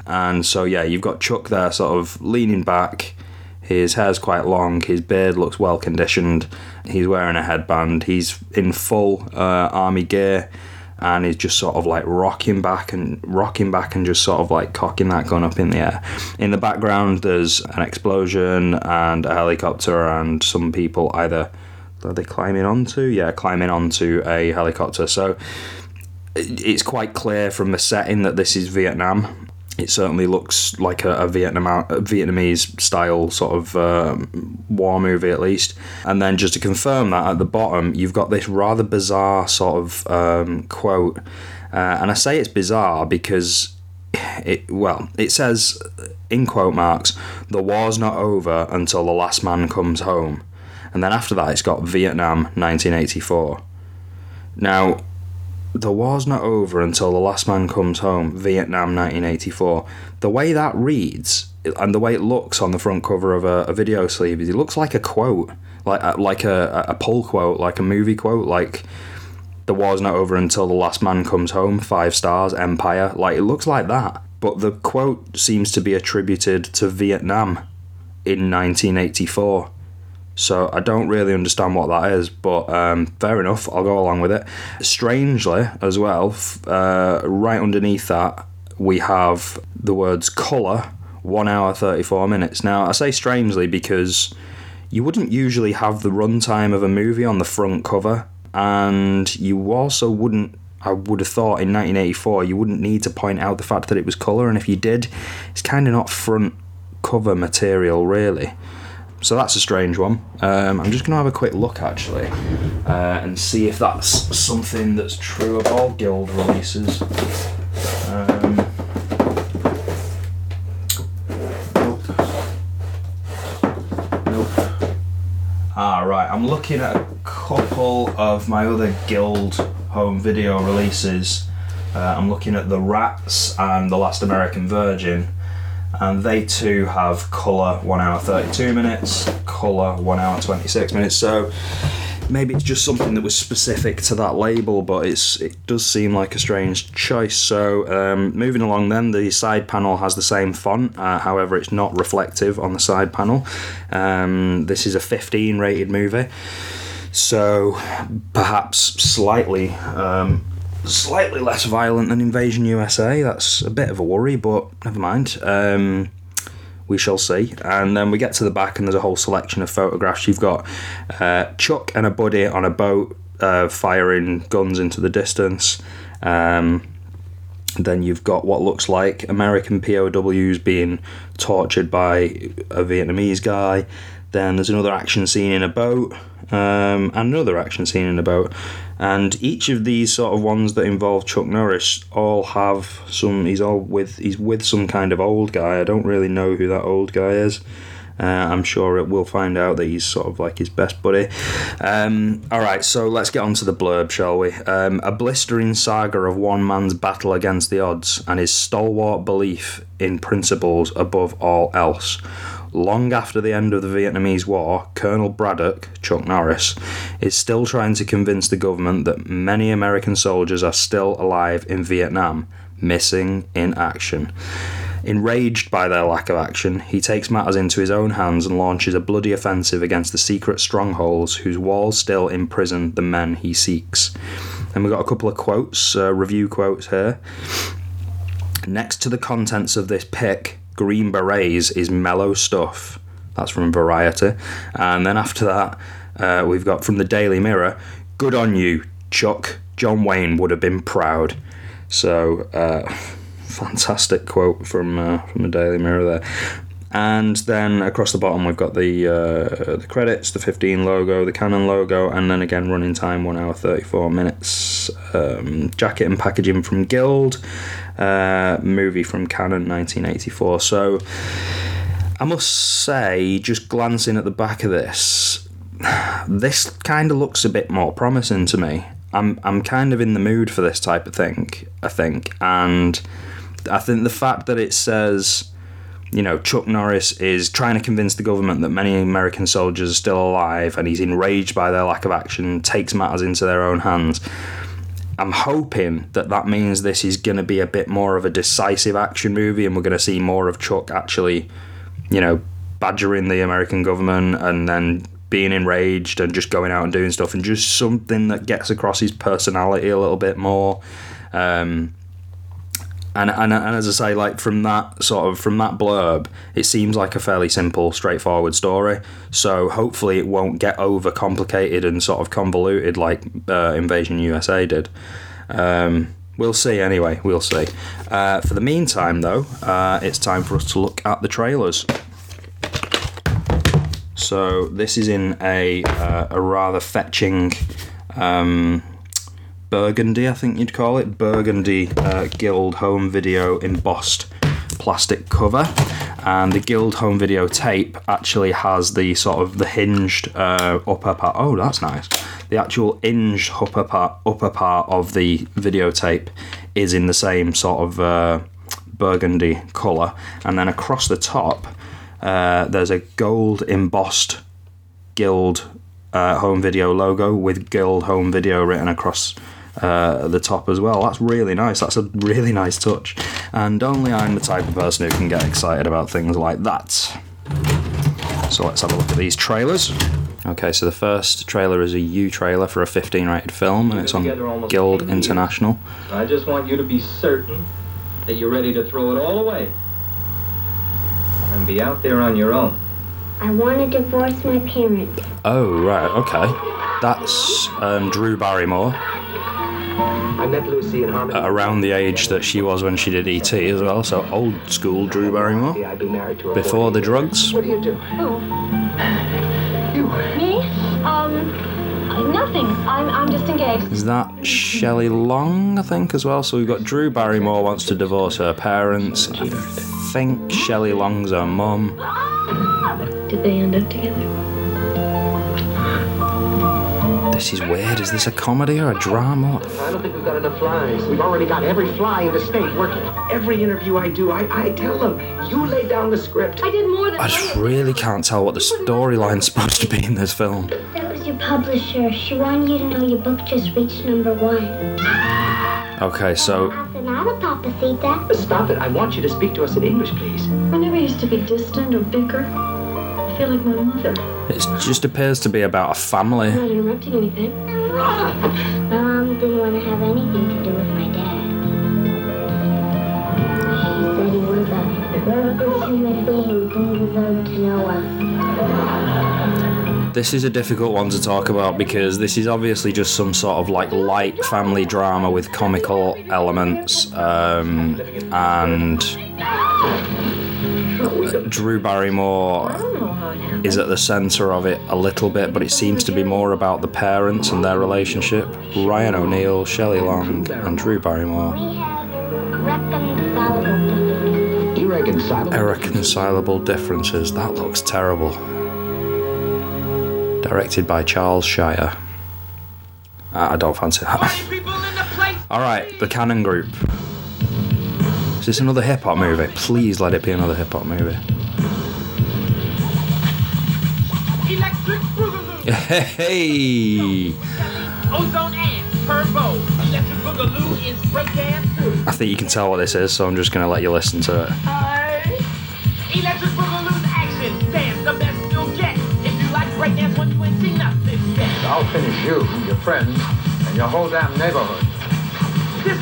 And so yeah you've got chuck there sort of leaning back. His hair's quite long his beard looks well conditioned he's wearing a headband he's in full uh, army gear and he's just sort of like rocking back and rocking back and just sort of like cocking that gun up in the air. In the background, there's an explosion and a helicopter, and some people either are they climbing onto? Yeah, climbing onto a helicopter. So it's quite clear from the setting that this is Vietnam. It certainly looks like a, a Vietnam Vietnamese style sort of um, war movie, at least. And then just to confirm that, at the bottom, you've got this rather bizarre sort of um, quote, uh, and I say it's bizarre because it well, it says in quote marks, "The war's not over until the last man comes home," and then after that, it's got Vietnam, 1984. Now the war's not over until the last man comes home, Vietnam 1984. The way that reads and the way it looks on the front cover of a, a video sleeve is it looks like a quote, like uh, a, like a, a pull quote, like a movie quote, like the war's not over until the last man comes home, five stars, Empire. Like it looks like that. But the quote seems to be attributed to Vietnam in 1984. So I don't really understand what that is, but um, fair enough. I'll go along with it. Strangely, as well, uh, right underneath that, we have the words colour, one hour thirty four minutes. Now I say strangely because you wouldn't usually have the runtime of a movie on the front cover, and you also wouldn't. I would have thought in 1984 you wouldn't need to point out the fact that it was colour, and if you did, it's kind of not front cover material really. So that's a strange one. Um, I'm just going to have a quick look actually uh, and see if that's something that's true of all guild releases. Um, nope. Nope. Ah, right. I'm looking at a couple of my other guild home video releases. Uh, I'm looking at The Rats and The Last American Virgin and they too have colour 1 hour 32 minutes, colour 1 hour 26 minutes. So maybe it's just something that was specific to that label, but it's it does seem like a strange choice. So um, moving along, then the side panel has the same font, uh, however, it's not reflective on the side panel. Um, this is a 15 rated movie, so perhaps slightly. Um, slightly less violent than Invasion USA. That's a bit of a worry, but never mind. Um, we shall see. And then we get to the back, and there's a whole selection of photographs. You've got uh, Chuck and a buddy on a boat uh, firing guns into the distance. Um, then you've got what looks like American POWs being tortured by a Vietnamese guy. Then there's another action scene in a boat, um, and another action scene in a boat. And each of these sort of ones that involve Chuck Norris all have some. He's all with. He's with some kind of old guy. I don't really know who that old guy is. Uh, I'm sure it will find out that he's sort of like his best buddy. Um, all right, so let's get on to the blurb, shall we? Um, a blistering saga of one man's battle against the odds and his stalwart belief in principles above all else. Long after the end of the Vietnamese War, Colonel Braddock, Chuck Norris, is still trying to convince the government that many American soldiers are still alive in Vietnam, missing in action. Enraged by their lack of action, he takes matters into his own hands and launches a bloody offensive against the secret strongholds whose walls still imprison the men he seeks. And we've got a couple of quotes, uh, review quotes here. Next to the contents of this pick, Green Berets is mellow stuff. That's from Variety. And then after that, Uh, we've got from the Daily Mirror, "Good on you, Chuck. John Wayne would have been proud." So, uh, fantastic quote from uh, from the Daily Mirror there. And then across the bottom, we've got the uh, the credits, the 15 logo, the Cannon logo, and then again running time one hour 34 minutes. Um, jacket and packaging from Guild, uh, movie from Cannon 1984. So I must say, just glancing at the back of this, this kind of looks a bit more promising to me. I'm I'm kind of in the mood for this type of thing. I think, and I think the fact that it says you know, Chuck Norris is trying to convince the government that many American soldiers are still alive and he's enraged by their lack of action, takes matters into their own hands. I'm hoping that that means this is going to be a bit more of a decisive action movie and we're going to see more of Chuck actually, you know, badgering the American government and then being enraged and just going out and doing stuff and just something that gets across his personality a little bit more. Um, and, and, and as I say, like from that sort of from that blurb, it seems like a fairly simple, straightforward story. So hopefully, it won't get over complicated and sort of convoluted like uh, Invasion USA did. Um, we'll see. Anyway, we'll see. Uh, for the meantime, though, uh, it's time for us to look at the trailers. So this is in a uh, a rather fetching. Um, burgundy, I think you'd call it, burgundy uh, Guild home video embossed plastic cover. And the Guild home video tape actually has the sort of the hinged uh, upper part. Oh, that's nice. The actual hinged upper part, upper part of the videotape is in the same sort of uh, burgundy colour, and then across the top uh, there's a gold embossed Guild uh, home video logo with Guild home video written across uh, the top as well. That's really nice. That's a really nice touch. And only I'm the type of person who can get excited about things like that. So let's have a look at these trailers. Okay, so the first trailer is a U trailer for a 15 rated film, and it's on Guild International. I just want you to be certain that you're ready to throw it all away and be out there on your own. I want to divorce my parents. Oh, right, okay. That's um, Drew Barrymore. Around the age that she was when she did ET as well, so old school Drew Barrymore. I'd be married to her. Before the drugs. What do you do? Who? You. Me? Um, nothing. I'm, I'm just engaged. Is that Shelley Long, I think, as well? So we've got Drew Barrymore wants to divorce her parents. I think Shelley Long's her mum. Did they end up together? This is weird. Is this a comedy or a drama? What the f- I don't think we've got enough flies. We've already got every fly in the state working. Every interview I do, I, I tell them, you lay down the script. I did more than I just really can't tell what the storyline's supposed to be in this film. That was your publisher. She wanted you to know your book just reached number one. Okay, so Hace nada, papacita. Stop it. I want you to speak to us in English, please. I never used to be distant or bicker. I feel like my mother. it just appears to be about a family. I'm not interrupting anything. Mom didn't want to have anything to do with my dad. She said he was a worthless human being who didn't to know us. This is a difficult one to talk about because this is obviously just some sort of like light family drama with comical elements, um, and Drew Barrymore is at the centre of it a little bit, but it seems to be more about the parents and their relationship. Ryan O'Neal, Shelley Long, and Drew Barrymore. Irreconcilable. Irreconcilable differences. That looks terrible. Directed by Charles Shyer. I don't fancy that. Alright, the Cannon Group. Is this another hip hop movie? Please let it be another hip hop movie. Hey! Ozone and Turbo. Electric Boogaloo is breakdance too. I think you can tell what this is, so I'm just going to let you listen to it. Hi. Electric Boogaloo's action. Dance the best you'll get. If you like breakdance when you ain't seen nothing. I'll finish you, your friends, and your whole damn neighborhood.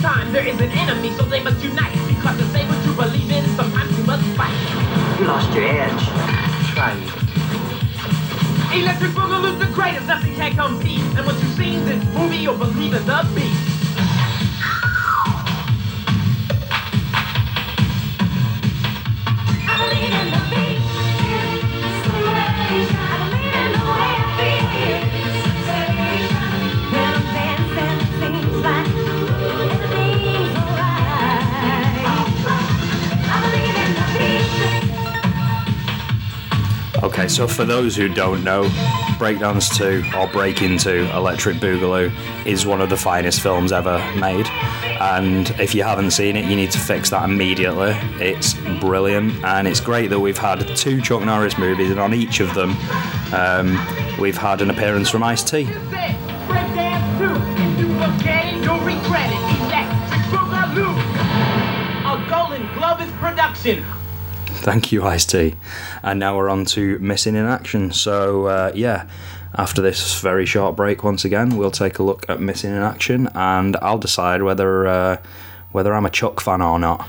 Time there is an enemy, so they must unite. Because to say what you believe in, sometimes you must fight. You lost your edge. Try. Electric Boogaloo's the greatest, nothing can compete. And once you've seen this movie, you'll believe in the beat. Okay, so for those who don't know, Breakdance 2 or Breakin' 2 Electric Boogaloo is one of the finest films ever made. And if you haven't seen it, you need to fix that immediately. It's brilliant, and it's great that we've had two Chuck Norris movies, and on each of them, um, we've had an appearance from Ice T. Breakdance 2, if you forget it, you'll regret it. Electric Boogaloo. A Golan Globus production. Thank you, Ice T. And now we're on to Missing in Action. So, uh, yeah, after this very short break, once again, we'll take a look at Missing in Action, and I'll decide whether uh, whether I'm a Chuck fan or not.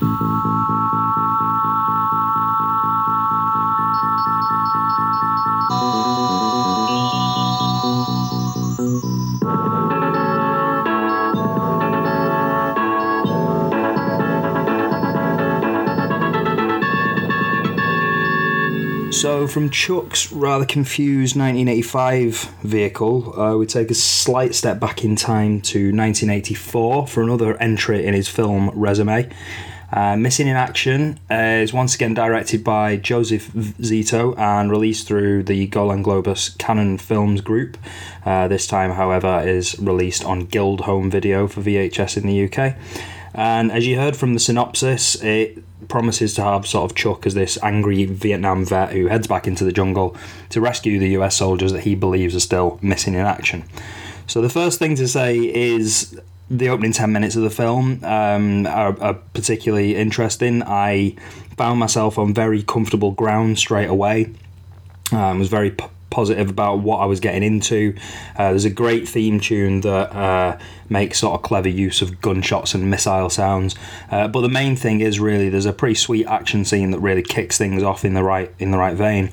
From Chuck's rather confused 1985 vehicle, uh, we take a slight step back in time to 1984 for another entry in his film resume. Uh, Missing in Action uh, is once again directed by Joseph Zito and released through the Golan Globus Cannon Films Group. Uh, this time, however, is released on Guild Home Video for VHS in the UK. And as you heard from the synopsis, it promises to have sort of Chuck as this angry Vietnam vet who heads back into the jungle to rescue the US soldiers that he believes are still missing in action. So the first thing to say is the opening 10 minutes of the film um, are, are, particularly interesting. I found myself on very comfortable ground straight away. Um, was very p- positive about what I was getting into. Uh, there's a great theme tune that uh, makes sort of clever use of gunshots and missile sounds. Uh, but the main thing is really there's a pretty sweet action scene that really kicks things off in the right in the right vein.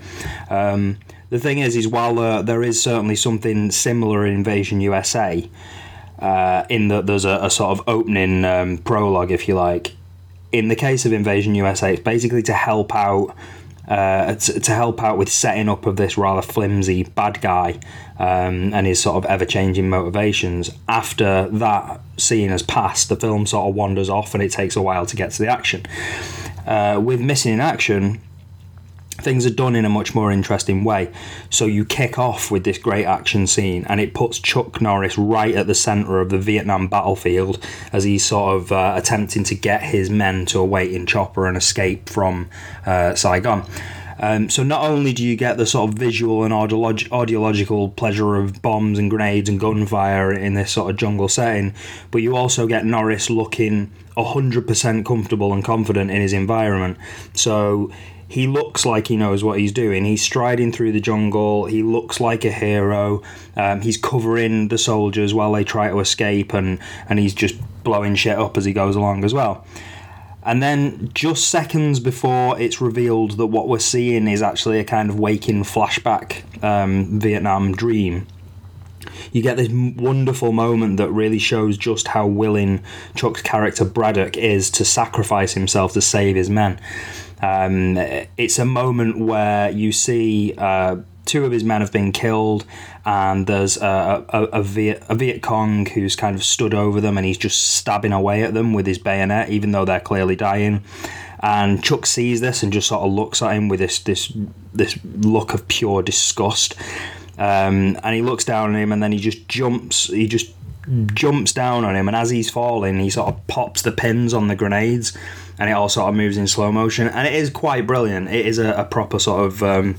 Um, the thing is, is while uh, there is certainly something similar in Invasion USA, uh, in that there's a, a, sort of opening um, prologue, if you like. In the case of Invasion USA, it's basically to help out uh, to, to, help out with setting up of this rather flimsy bad guy um, and his sort of ever changing motivations. After that scene has passed, the film sort of wanders off and it takes a while to get to the action. Uh, with Missing in Action, things are done in a much more interesting way. So you kick off with this great action scene, and it puts Chuck Norris right at the center of the Vietnam battlefield as he's sort of uh, attempting to get his men to a waiting chopper and escape from uh, Saigon. Um, so not only do you get the sort of visual and audiolog- audiological pleasure of bombs and grenades and gunfire in this sort of jungle setting, but you also get Norris looking 100% comfortable and confident in his environment. So he looks like he knows what he's doing. He's striding through the jungle. He looks like a hero. Um, he's covering the soldiers while they try to escape, and, and he's just blowing shit up as he goes along as well. And then, just seconds before it's revealed that what we're seeing is actually a kind of waking flashback um, Vietnam dream, you get this wonderful moment that really shows just how willing Chuck's character Braddock is to sacrifice himself to save his men. Um, it's a moment where you see uh, two of his men have been killed, and there's a, a, a, Viet, a Viet Cong who's kind of stood over them and he's just stabbing away at them with his bayonet, even though they're clearly dying. And Chuck sees this and just sort of looks at him with this this this look of pure disgust. Um, and he looks down at him, and then he just jumps. He just jumps down on him, and as he's falling, he sort of pops the pins on the grenades and it all sort of moves in slow motion, and it is quite brilliant. It is a, a proper sort of um,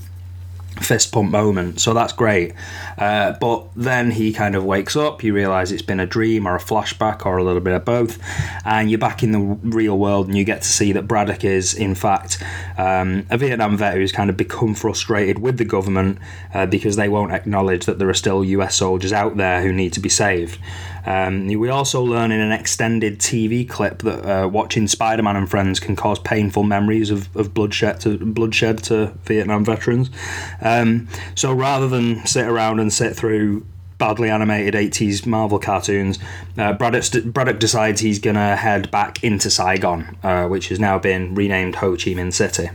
fist pump moment, so that's great. Uh, but then he kind of wakes up, you realise it's been a dream or a flashback or a little bit of both, and you're back in the real world and you get to see that Braddock is, in fact, um, a Vietnam vet who's kind of become frustrated with the government uh, because they won't acknowledge that there are still US soldiers out there who need to be saved. Um, we also learn in an extended TV clip that uh, watching Spider Man and Friends can cause painful memories of, of bloodshed, to, bloodshed to Vietnam veterans. Um, so rather than sit around and sit through badly animated 80s Marvel cartoons, uh, Braddock, Braddock decides he's going to head back into Saigon, uh, which has now been renamed Ho Chi Minh City.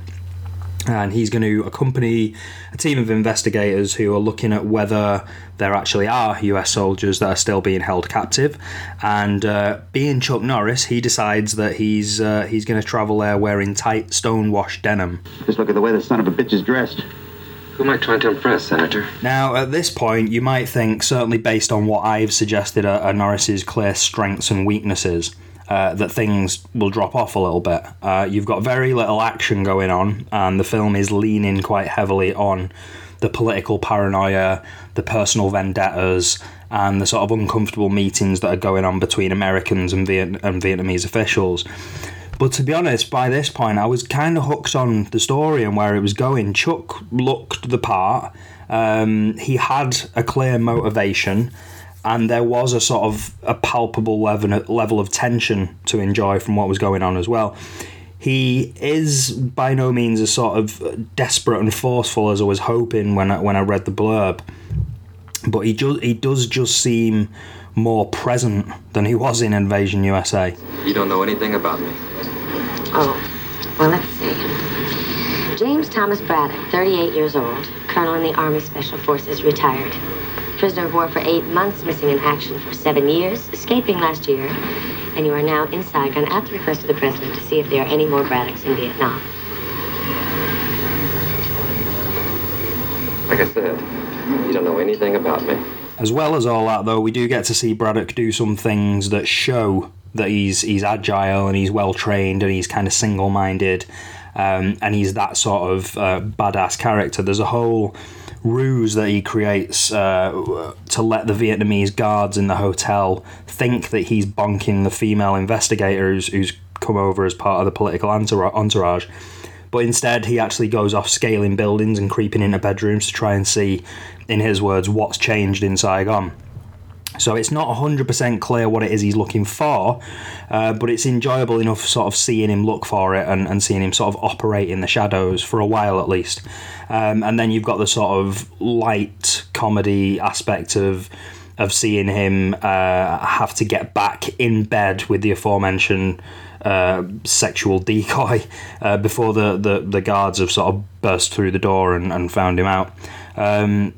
And he's going to accompany a team of investigators who are looking at whether there actually are US soldiers that are still being held captive. And uh, being Chuck Norris, he decides that he's uh, he's going to travel there wearing tight stonewashed denim. Just look at the way the son of a bitch is dressed. Who am I trying to impress, Senator? Now, at this point, you might think, certainly based on what I've suggested are, are Norris's clear strengths and weaknesses, uh, that things will drop off a little bit. Uh, you've got very little action going on, and the film is leaning quite heavily on the political paranoia, the personal vendettas, and the sort of uncomfortable meetings that are going on between Americans and, Viet- and Vietnamese officials. But to be honest, by this point, I was kind of hooked on the story and where it was going. Chuck looked the part. Um, he had a clear motivation, and there was a sort of a palpable level level of tension to enjoy from what was going on as well. He is by no means as sort of desperate and forceful as I was hoping when I, when I read the blurb, but he just he does just seem more present than he was in Invasion USA. You don't know anything about me. Oh, well, let's see. James Thomas Braddock, 38 years old, colonel in the Army Special Forces, retired. Prisoner of war for eight months, missing in action for seven years, escaping last year, and you are now in Saigon at the request of the president to see if there are any more Braddocks in Vietnam. Like I said, you don't know anything about me. As well as all that, though, we do get to see Braddock do some things that show that he's he's agile and he's well trained and he's kind of single minded, um, and he's that sort of uh, badass character. There's a whole ruse that he creates uh, to let the Vietnamese guards in the hotel think that he's bonking the female investigator who's, who's come over as part of the political entourage. But instead, he actually goes off scaling buildings and creeping into bedrooms to try and see, in his words, what's changed in Saigon. So it's not 100% clear what it is he's looking for, uh, but it's enjoyable enough sort of seeing him look for it and, and seeing him sort of operate in the shadows for a while at least. Um, and then you've got the sort of light comedy aspect of of seeing him uh, have to get back in bed with the aforementioned uh, sexual decoy uh, before the, the, the guards have sort of burst through the door and, and found him out. Um,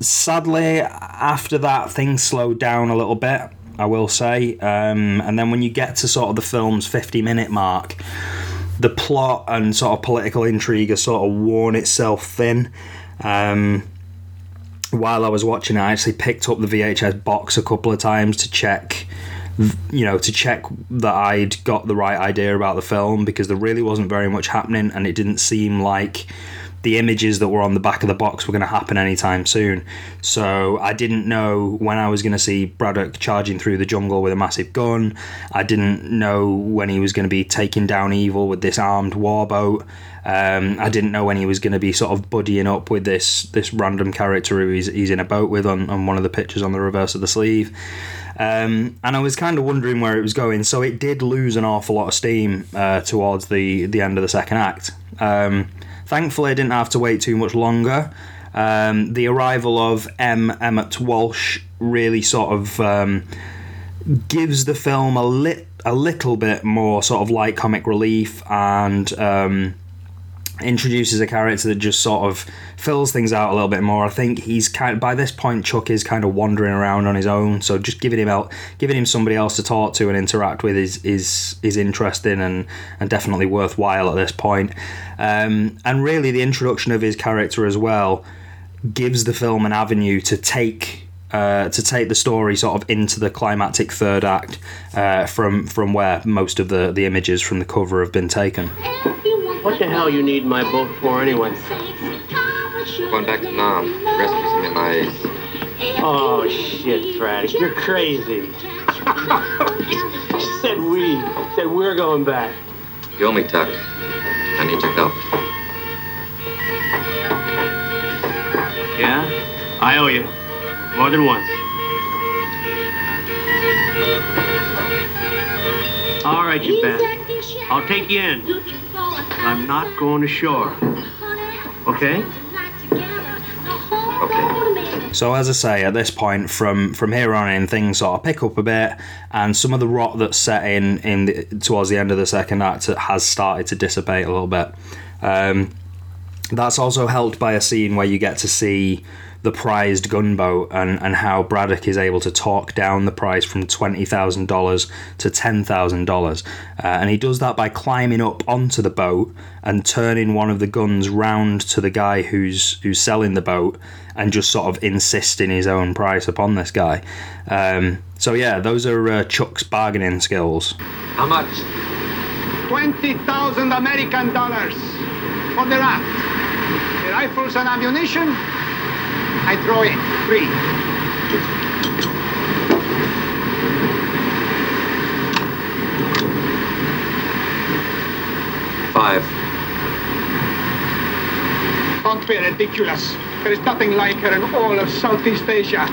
sadly, after that, things slowed down a little bit, I will say. Um, and then when you get to sort of the film's 50 minute mark, the plot and sort of political intrigue has sort of worn itself thin. Um, while I was watching I actually picked up the VHS box a couple of times to check, you know, to check that I'd got the right idea about the film because there really wasn't very much happening and it didn't seem like the images that were on the back of the box were going to happen anytime soon. So I didn't know when I was going to see Braddock charging through the jungle with a massive gun. I didn't know when he was going to be taking down evil with this armed warboat. Um, I didn't know when he was going to be sort of buddying up with this this random character who he's, he's in a boat with on, on one of the pictures on the reverse of the sleeve. Um, and I was kind of wondering where it was going. So it did lose an awful lot of steam uh, towards the the end of the second act. Um, thankfully, I didn't have to wait too much longer. Um, the arrival of M. Emmett Walsh really sort of um, gives the film a lit a little bit more sort of light comic relief and um, introduces a character that just sort of fills things out a little bit more. I think he's kind of, by this point Chuck is kind of wandering around on his own, so just giving him out, giving him somebody else to talk to and interact with is is is interesting and and definitely worthwhile at this point. Um, and really, the introduction of his character as well gives the film an avenue to take. Uh, to take the story sort of into the climactic third act uh, from from where most of the, the images from the cover have been taken. What the hell you need my boat for anyway? Going back to Nam. Rescue some MIAs. Oh shit, Braddock, you're crazy. said we. Said we're going back. You owe me, Tuck. I need your help. Yeah? I owe you. More than once. All right, you bet. I'll take you in. I'm not going ashore. Okay? So as I say, at this point, from from here on in, things sort of pick up a bit, and some of the rot that's set in in the, towards the end of the second act has started to dissipate a little bit. Um, that's also helped by a scene where you get to see the prized gunboat and, and how Braddock is able to talk down the price from $20,000 to $10,000. Uh, and he does that by climbing up onto the boat and turning one of the guns round to the guy who's who's selling the boat and just sort of insisting his own price upon this guy. Um, so yeah, those are uh, Chuck's bargaining skills. How much? 20,000 American dollars for the raft. The rifles and ammunition, I throw it. three. Five. Don't be ridiculous. There is nothing like her in all of Southeast Asia.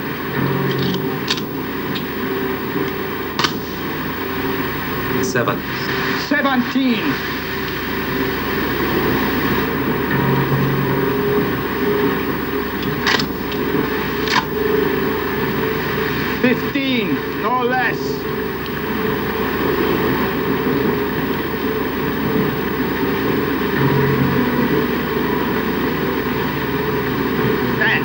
Seven. Seventeen. Fifteen, no less. Ten.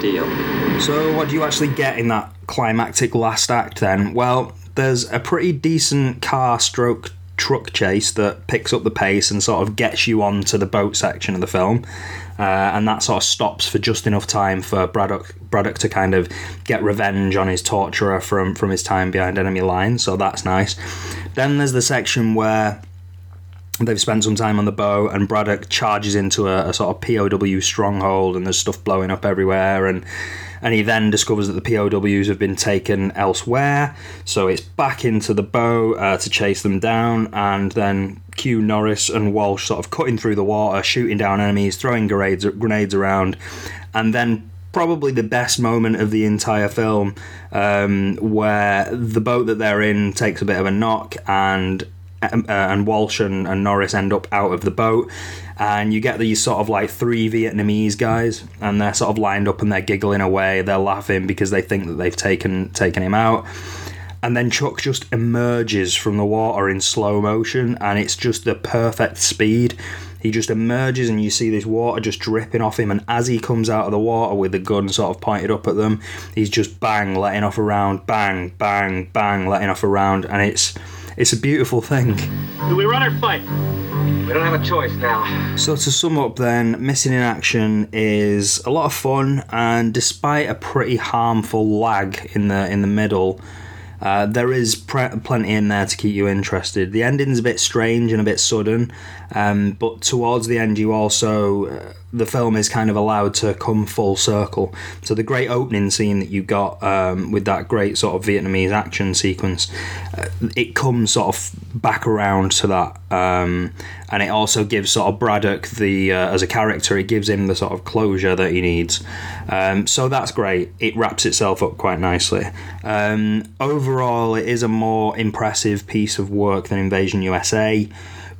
Deal. So, what do you actually get in that climactic last act then? Well, there's a pretty decent car stroke truck chase that picks up the pace and sort of gets you onto the boat section of the film. Uh, and that sort of stops for just enough time for Braddock, Braddock to kind of get revenge on his torturer from, from his time behind enemy lines, so that's nice. Then there's the section where they've spent some time on the boat and Braddock charges into a, a sort of POW stronghold and there's stuff blowing up everywhere and and he then discovers that the POWs have been taken elsewhere. So it's back into the boat uh, to chase them down and then Q Norris and Walsh sort of cutting through the water shooting down enemies throwing grenades grenades around. And then probably the best moment of the entire film um, where the boat that they're in takes a bit of a knock and um, uh, and Walsh and, and Norris end up out of the boat, and you get these sort of like three Vietnamese guys, and they're sort of lined up and they're giggling away, they're laughing because they think that they've taken taken him out. And then Chuck just emerges from the water in slow motion, and it's just the perfect speed. He just emerges, and you see this water just dripping off him. And as he comes out of the water with the gun sort of pointed up at them, he's just bang, letting off a round, bang, bang, bang, letting off a round, and it's it's a beautiful thing. Do we run or fight? We don't have a choice now. So to sum up, then, Missing in Action is a lot of fun, and despite a pretty harmful lag in the in the middle, uh, there is pre- plenty in there to keep you interested. The ending's a bit strange and a bit sudden, um, but towards the end, you also uh, the film is kind of allowed to come full circle. So the great opening scene that you got um, with that great sort of Vietnamese action sequence, uh, it comes sort of back around to that, um, and it also gives sort of Braddock the uh, as a character, it gives him the sort of closure that he needs. Um, so that's great. It wraps itself up quite nicely. Um, overall, it is a more impressive piece of work than Invasion USA.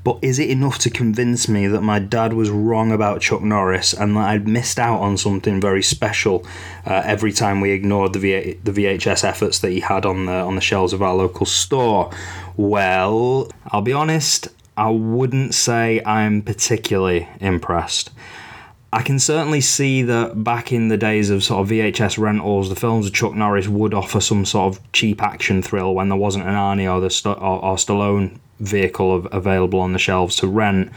But is it enough to convince me that my dad was wrong about Chuck Norris and that I'd missed out on something very special uh, every time we ignored the, v- the VHS efforts that he had on the on the shelves of our local store? Well, I'll be honest, I wouldn't say I'm particularly impressed. I can certainly see that back in the days of sort of VHS rentals, the films of Chuck Norris would offer some sort of cheap action thrill when there wasn't an Arnie or the St- or, or Stallone vehicle available on the shelves to rent.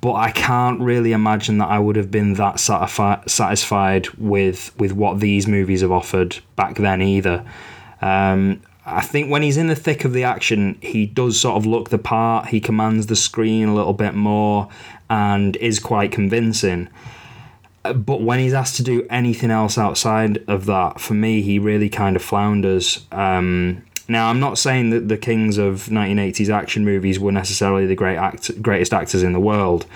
But I can't really imagine that I would have been that satisfi- satisfied with with what these movies have offered back then either. Um, I think when he's in the thick of the action, he does sort of look the part. He commands the screen a little bit more and is quite convincing. But when he's asked to do anything else outside of that, for me, he really kind of flounders. Um, now, I'm not saying that the kings of 1980s action movies were necessarily the great act- greatest actors in the world.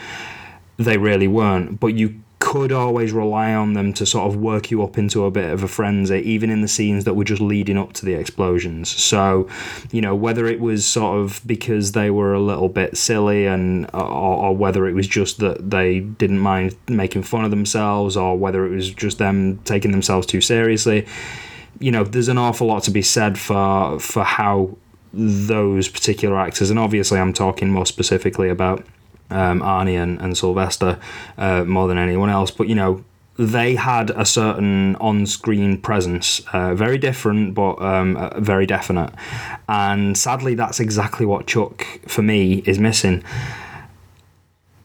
They really weren't. But you could always rely on them to sort of work you up into a bit of a frenzy, even in the scenes that were just leading up to the explosions. So, you know, whether it was sort of because they were a little bit silly and or, or whether it was just that they didn't mind making fun of themselves or whether it was just them taking themselves too seriously, you know, there's an awful lot to be said for for how those particular actors, and obviously I'm talking more specifically about um, Arnie and, and Sylvester uh, more than anyone else, but you know, they had a certain on-screen presence, uh, very different but um, uh, very definite, and sadly, that's exactly what Chuck for me is missing.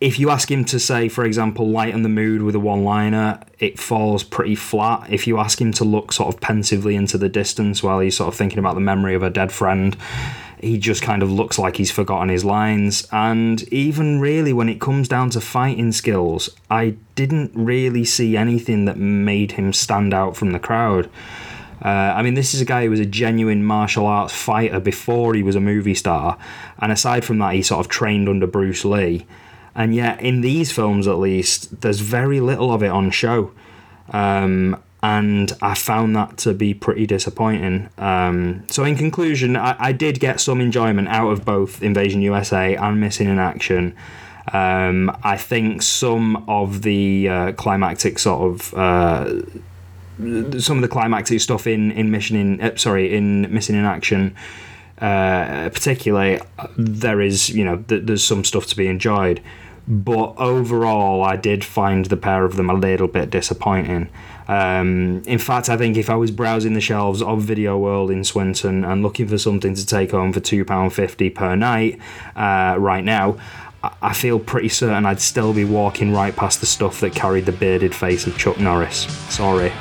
If you ask him to say, for example, lighten the mood with a one-liner, it falls pretty flat. If you ask him to look sort of pensively into the distance while he's sort of thinking about the memory of a dead friend, he just kind of looks like he's forgotten his lines. And even really, when it comes down to fighting skills, I didn't really see anything that made him stand out from the crowd. Uh, I mean, this is a guy who was a genuine martial arts fighter before he was a movie star. And aside from that, he sort of trained under Bruce Lee. And yet, in these films at least, there's very little of it on show. Um, and I found that to be pretty disappointing. Um, so, in conclusion, I, I, did get some enjoyment out of both Invasion USA and Missing in Action. Um, I think some of the uh, climactic sort of. Uh, some of the climactic stuff in, in Mission in uh, sorry in Missing in Action, uh, particularly, there is you know th- there's some stuff to be enjoyed, but overall I did find the pair of them a little bit disappointing. Um, in fact, I think if I was browsing the shelves of Video World in Swinton and looking for something to take home for £2.50 per night uh, right now, I feel pretty certain I'd still be walking right past the stuff that carried the bearded face of Chuck Norris. Sorry.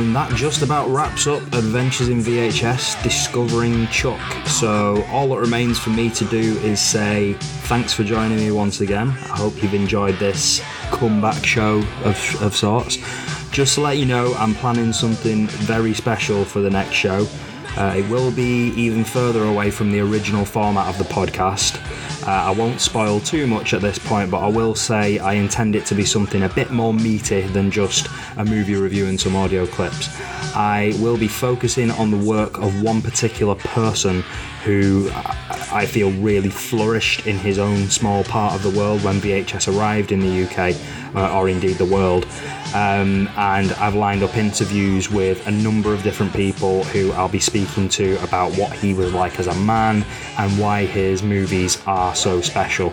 And that just about wraps up Adventures in VHS Discovering Chuck. So, all that remains for me to do is say thanks for joining me once again. I hope you've enjoyed this comeback show of, of sorts. Just to let you know, I'm planning something very special for the next show. Uh, it will be even further away from the original format of the podcast. Uh, I won't spoil too much at this point, but I will say I intend it to be something a bit more meaty than just a movie review and some audio clips. I will be focusing on the work of one particular person who I feel really flourished in his own small part of the world when VHS arrived in the UK, uh, or indeed the world. Um, and I've lined up interviews with a number of different people who I'll be speaking to about what he was like as a man and why his movies are so special.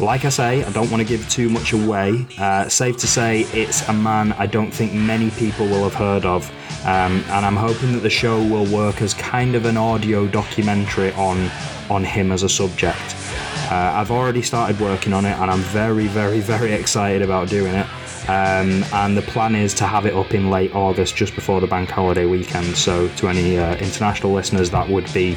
Like I say, I don't want to give too much away. Uh, safe to say, it's a man I don't think many people will have heard of. Um, and I'm hoping that the show will work as kind of an audio documentary on on him as a subject. Uh, I've already started working on it, and I'm very, very, very excited about doing it. Um, and the plan is to have it up in late August, just before the bank holiday weekend. So, to any uh, international listeners, that would be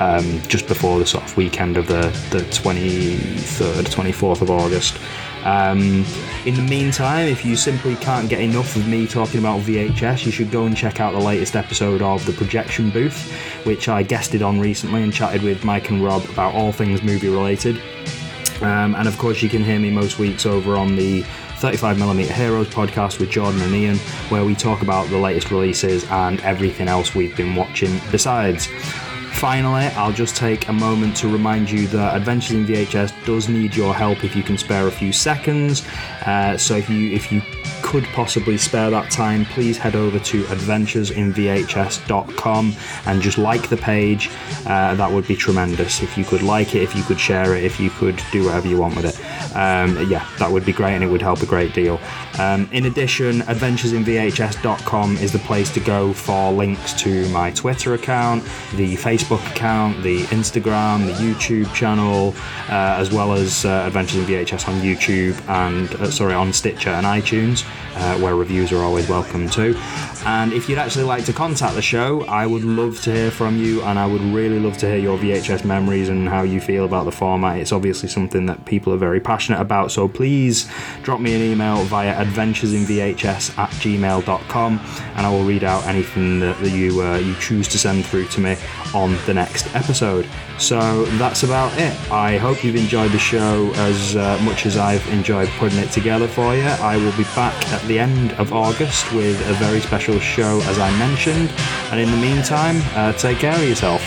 um, just before the sort of weekend of the, the 23rd, 24th of August. Um, in the meantime, if you simply can't get enough of me talking about VHS, you should go and check out the latest episode of The Projection Booth, which I guested on recently and chatted with Mike and Rob about all things movie related. Um, and of course, you can hear me most weeks over on the 35mm Heroes podcast with Jordan and Ian, where we talk about the latest releases and everything else we've been watching besides. Finally, I'll just take a moment to remind you that Adventures in VHS does need your help if you can spare a few seconds. Uh, so if you if you could possibly spare that time, please head over to adventuresinvhs.com and just like the page. Uh, that would be tremendous. If you could like it, if you could share it, if you could do whatever you want with it. Um, yeah, that would be great and it would help a great deal. Um, in addition, adventuresinvhs.com is the place to go for links to my Twitter account, the Facebook account, the Instagram, the YouTube channel, uh, as well as uh, Adventures in VHS on YouTube and, uh, sorry, on Stitcher and iTunes. Uh, where reviews are always welcome too. And if you'd actually like to contact the show, I would love to hear from you, and I would really love to hear your VHS memories and how you feel about the format. It's obviously something that people are very passionate about, so please drop me an email via adventuresinvhs at gmail.com, and I will read out anything that, you uh, you choose to send through to me on the next episode. So that's about it. I hope you've enjoyed the show as uh, much as I've enjoyed putting it together for you. I will be back at the end of August with a very special show, as I mentioned. And in the meantime, uh, take care of yourself.